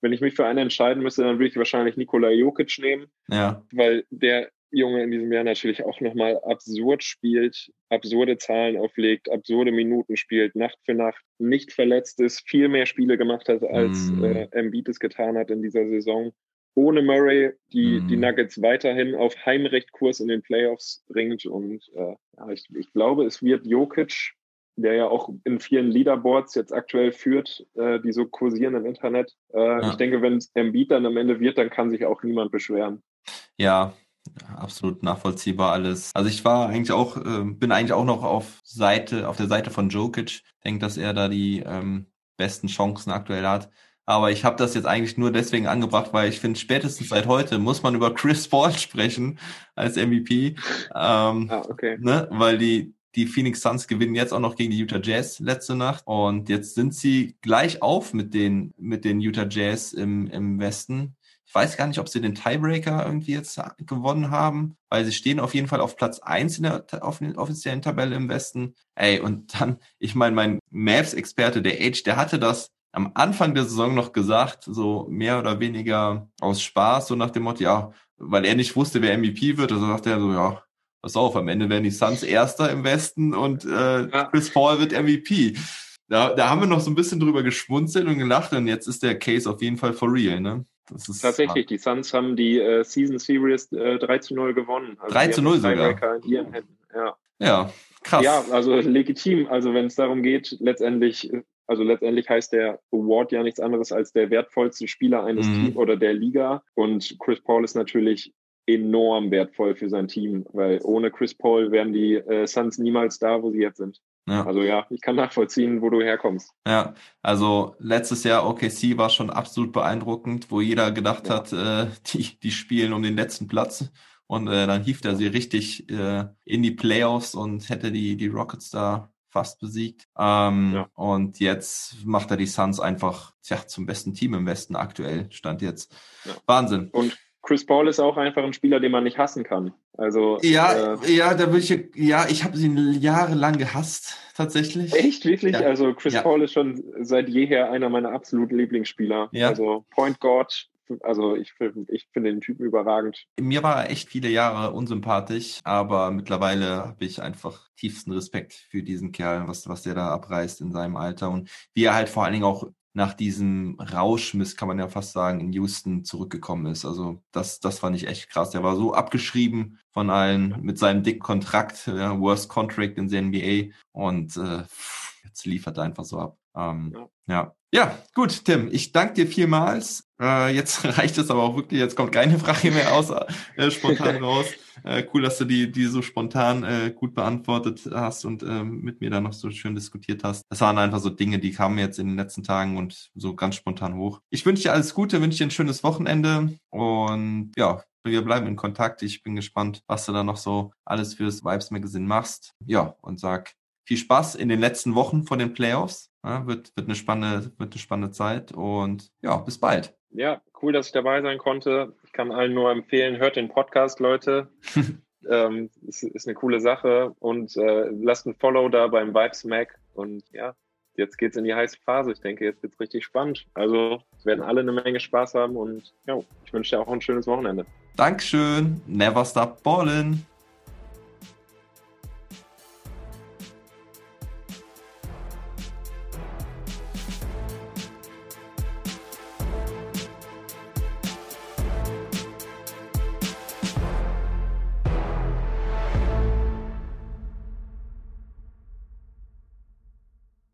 wenn ich mich für einen entscheiden müsste, dann würde ich wahrscheinlich Nikola Jokic nehmen, ja. weil der Junge in diesem Jahr natürlich auch nochmal absurd spielt, absurde Zahlen auflegt, absurde Minuten spielt, Nacht für Nacht, nicht verletzt ist, viel mehr Spiele gemacht hat, als mm. äh, Embiid es getan hat in dieser Saison ohne Murray die, mm. die Nuggets weiterhin auf Heimrechtkurs in den Playoffs bringt. Und äh, ich, ich glaube, es wird Jokic, der ja auch in vielen Leaderboards jetzt aktuell führt, äh, die so kursieren im Internet. Äh, ja. Ich denke, wenn es Embiid dann am Ende wird, dann kann sich auch niemand beschweren. Ja, absolut nachvollziehbar alles. Also ich war eigentlich auch, äh, bin eigentlich auch noch auf Seite, auf der Seite von Jokic. Denke, dass er da die ähm, besten Chancen aktuell hat. Aber ich habe das jetzt eigentlich nur deswegen angebracht, weil ich finde, spätestens seit heute muss man über Chris Paul sprechen als MVP. Ähm, ah, okay. ne? Weil die, die Phoenix Suns gewinnen jetzt auch noch gegen die Utah Jazz letzte Nacht. Und jetzt sind sie gleich auf mit den, mit den Utah Jazz im, im Westen. Ich weiß gar nicht, ob sie den Tiebreaker irgendwie jetzt gewonnen haben, weil sie stehen auf jeden Fall auf Platz eins in der offiziellen Tabelle im Westen. Ey, und dann, ich meine, mein Mavs-Experte, der Age, der hatte das am Anfang der Saison noch gesagt, so mehr oder weniger aus Spaß, so nach dem Motto, ja, weil er nicht wusste, wer MVP wird, also sagt er so, ja, pass auf, am Ende werden die Suns Erster im Westen und äh, ja. Chris Paul wird MVP. Da, da haben wir noch so ein bisschen drüber geschmunzelt und gelacht und jetzt ist der Case auf jeden Fall for real, ne? Das ist Tatsächlich, hart. die Suns haben die äh, Season Series äh, 3 zu 0 gewonnen. Also 3 zu 0 sogar. Ja. ja, krass. Ja, also legitim. Also wenn es darum geht, letztendlich also letztendlich heißt der Award ja nichts anderes als der wertvollste Spieler eines mhm. Teams oder der Liga. Und Chris Paul ist natürlich enorm wertvoll für sein Team, weil ohne Chris Paul wären die äh, Suns niemals da, wo sie jetzt sind. Ja. Also ja, ich kann nachvollziehen, wo du herkommst. Ja, also letztes Jahr OKC war schon absolut beeindruckend, wo jeder gedacht ja. hat, äh, die, die spielen um den letzten Platz. Und äh, dann hieft er sie richtig äh, in die Playoffs und hätte die, die Rockets da fast besiegt. Ähm, ja. Und jetzt macht er die Suns einfach tja, zum besten Team im Westen aktuell, stand jetzt. Ja. Wahnsinn. Und Chris Paul ist auch einfach ein Spieler, den man nicht hassen kann. Also ja, äh, ja, da würde ich ja, ich habe ihn jahrelang gehasst tatsächlich. Echt wirklich? Ja. Also Chris Paul ist schon seit jeher einer meiner absoluten Lieblingsspieler. Ja. Also Point Guard, also ich, ich finde den Typen überragend. Mir war er echt viele Jahre unsympathisch, aber mittlerweile habe ich einfach tiefsten Respekt für diesen Kerl, was, was der da abreißt in seinem Alter und wie er halt vor allen Dingen auch nach diesem Rauschmiss, kann man ja fast sagen, in Houston zurückgekommen ist. Also das, das fand ich echt krass. Der war so abgeschrieben von allen mit seinem dicken Kontrakt, ja, Worst Contract in der NBA und äh, jetzt liefert er einfach so ab. Ähm, ja. ja. Ja, gut, Tim, ich danke dir vielmals. Äh, jetzt reicht es aber auch wirklich, jetzt kommt keine Frage mehr aus, äh, spontan raus. Äh, cool, dass du die, die so spontan äh, gut beantwortet hast und ähm, mit mir da noch so schön diskutiert hast. Das waren einfach so Dinge, die kamen jetzt in den letzten Tagen und so ganz spontan hoch. Ich wünsche dir alles Gute, wünsche dir ein schönes Wochenende und ja, wir bleiben in Kontakt. Ich bin gespannt, was du da noch so alles fürs Vibes Magazine machst. Ja, und sag viel Spaß in den letzten Wochen vor den Playoffs. Ja, wird, wird, eine spannende, wird eine spannende Zeit und ja, bis bald. Ja, cool, dass ich dabei sein konnte. Ich kann allen nur empfehlen, hört den Podcast, Leute. ähm, ist, ist eine coole Sache und äh, lasst ein Follow da beim Vibes Mac und ja, jetzt geht's in die heiße Phase. Ich denke, jetzt wird's richtig spannend. Also es werden alle eine Menge Spaß haben und ja, ich wünsche dir auch ein schönes Wochenende. Dankeschön. Never stop ballin'.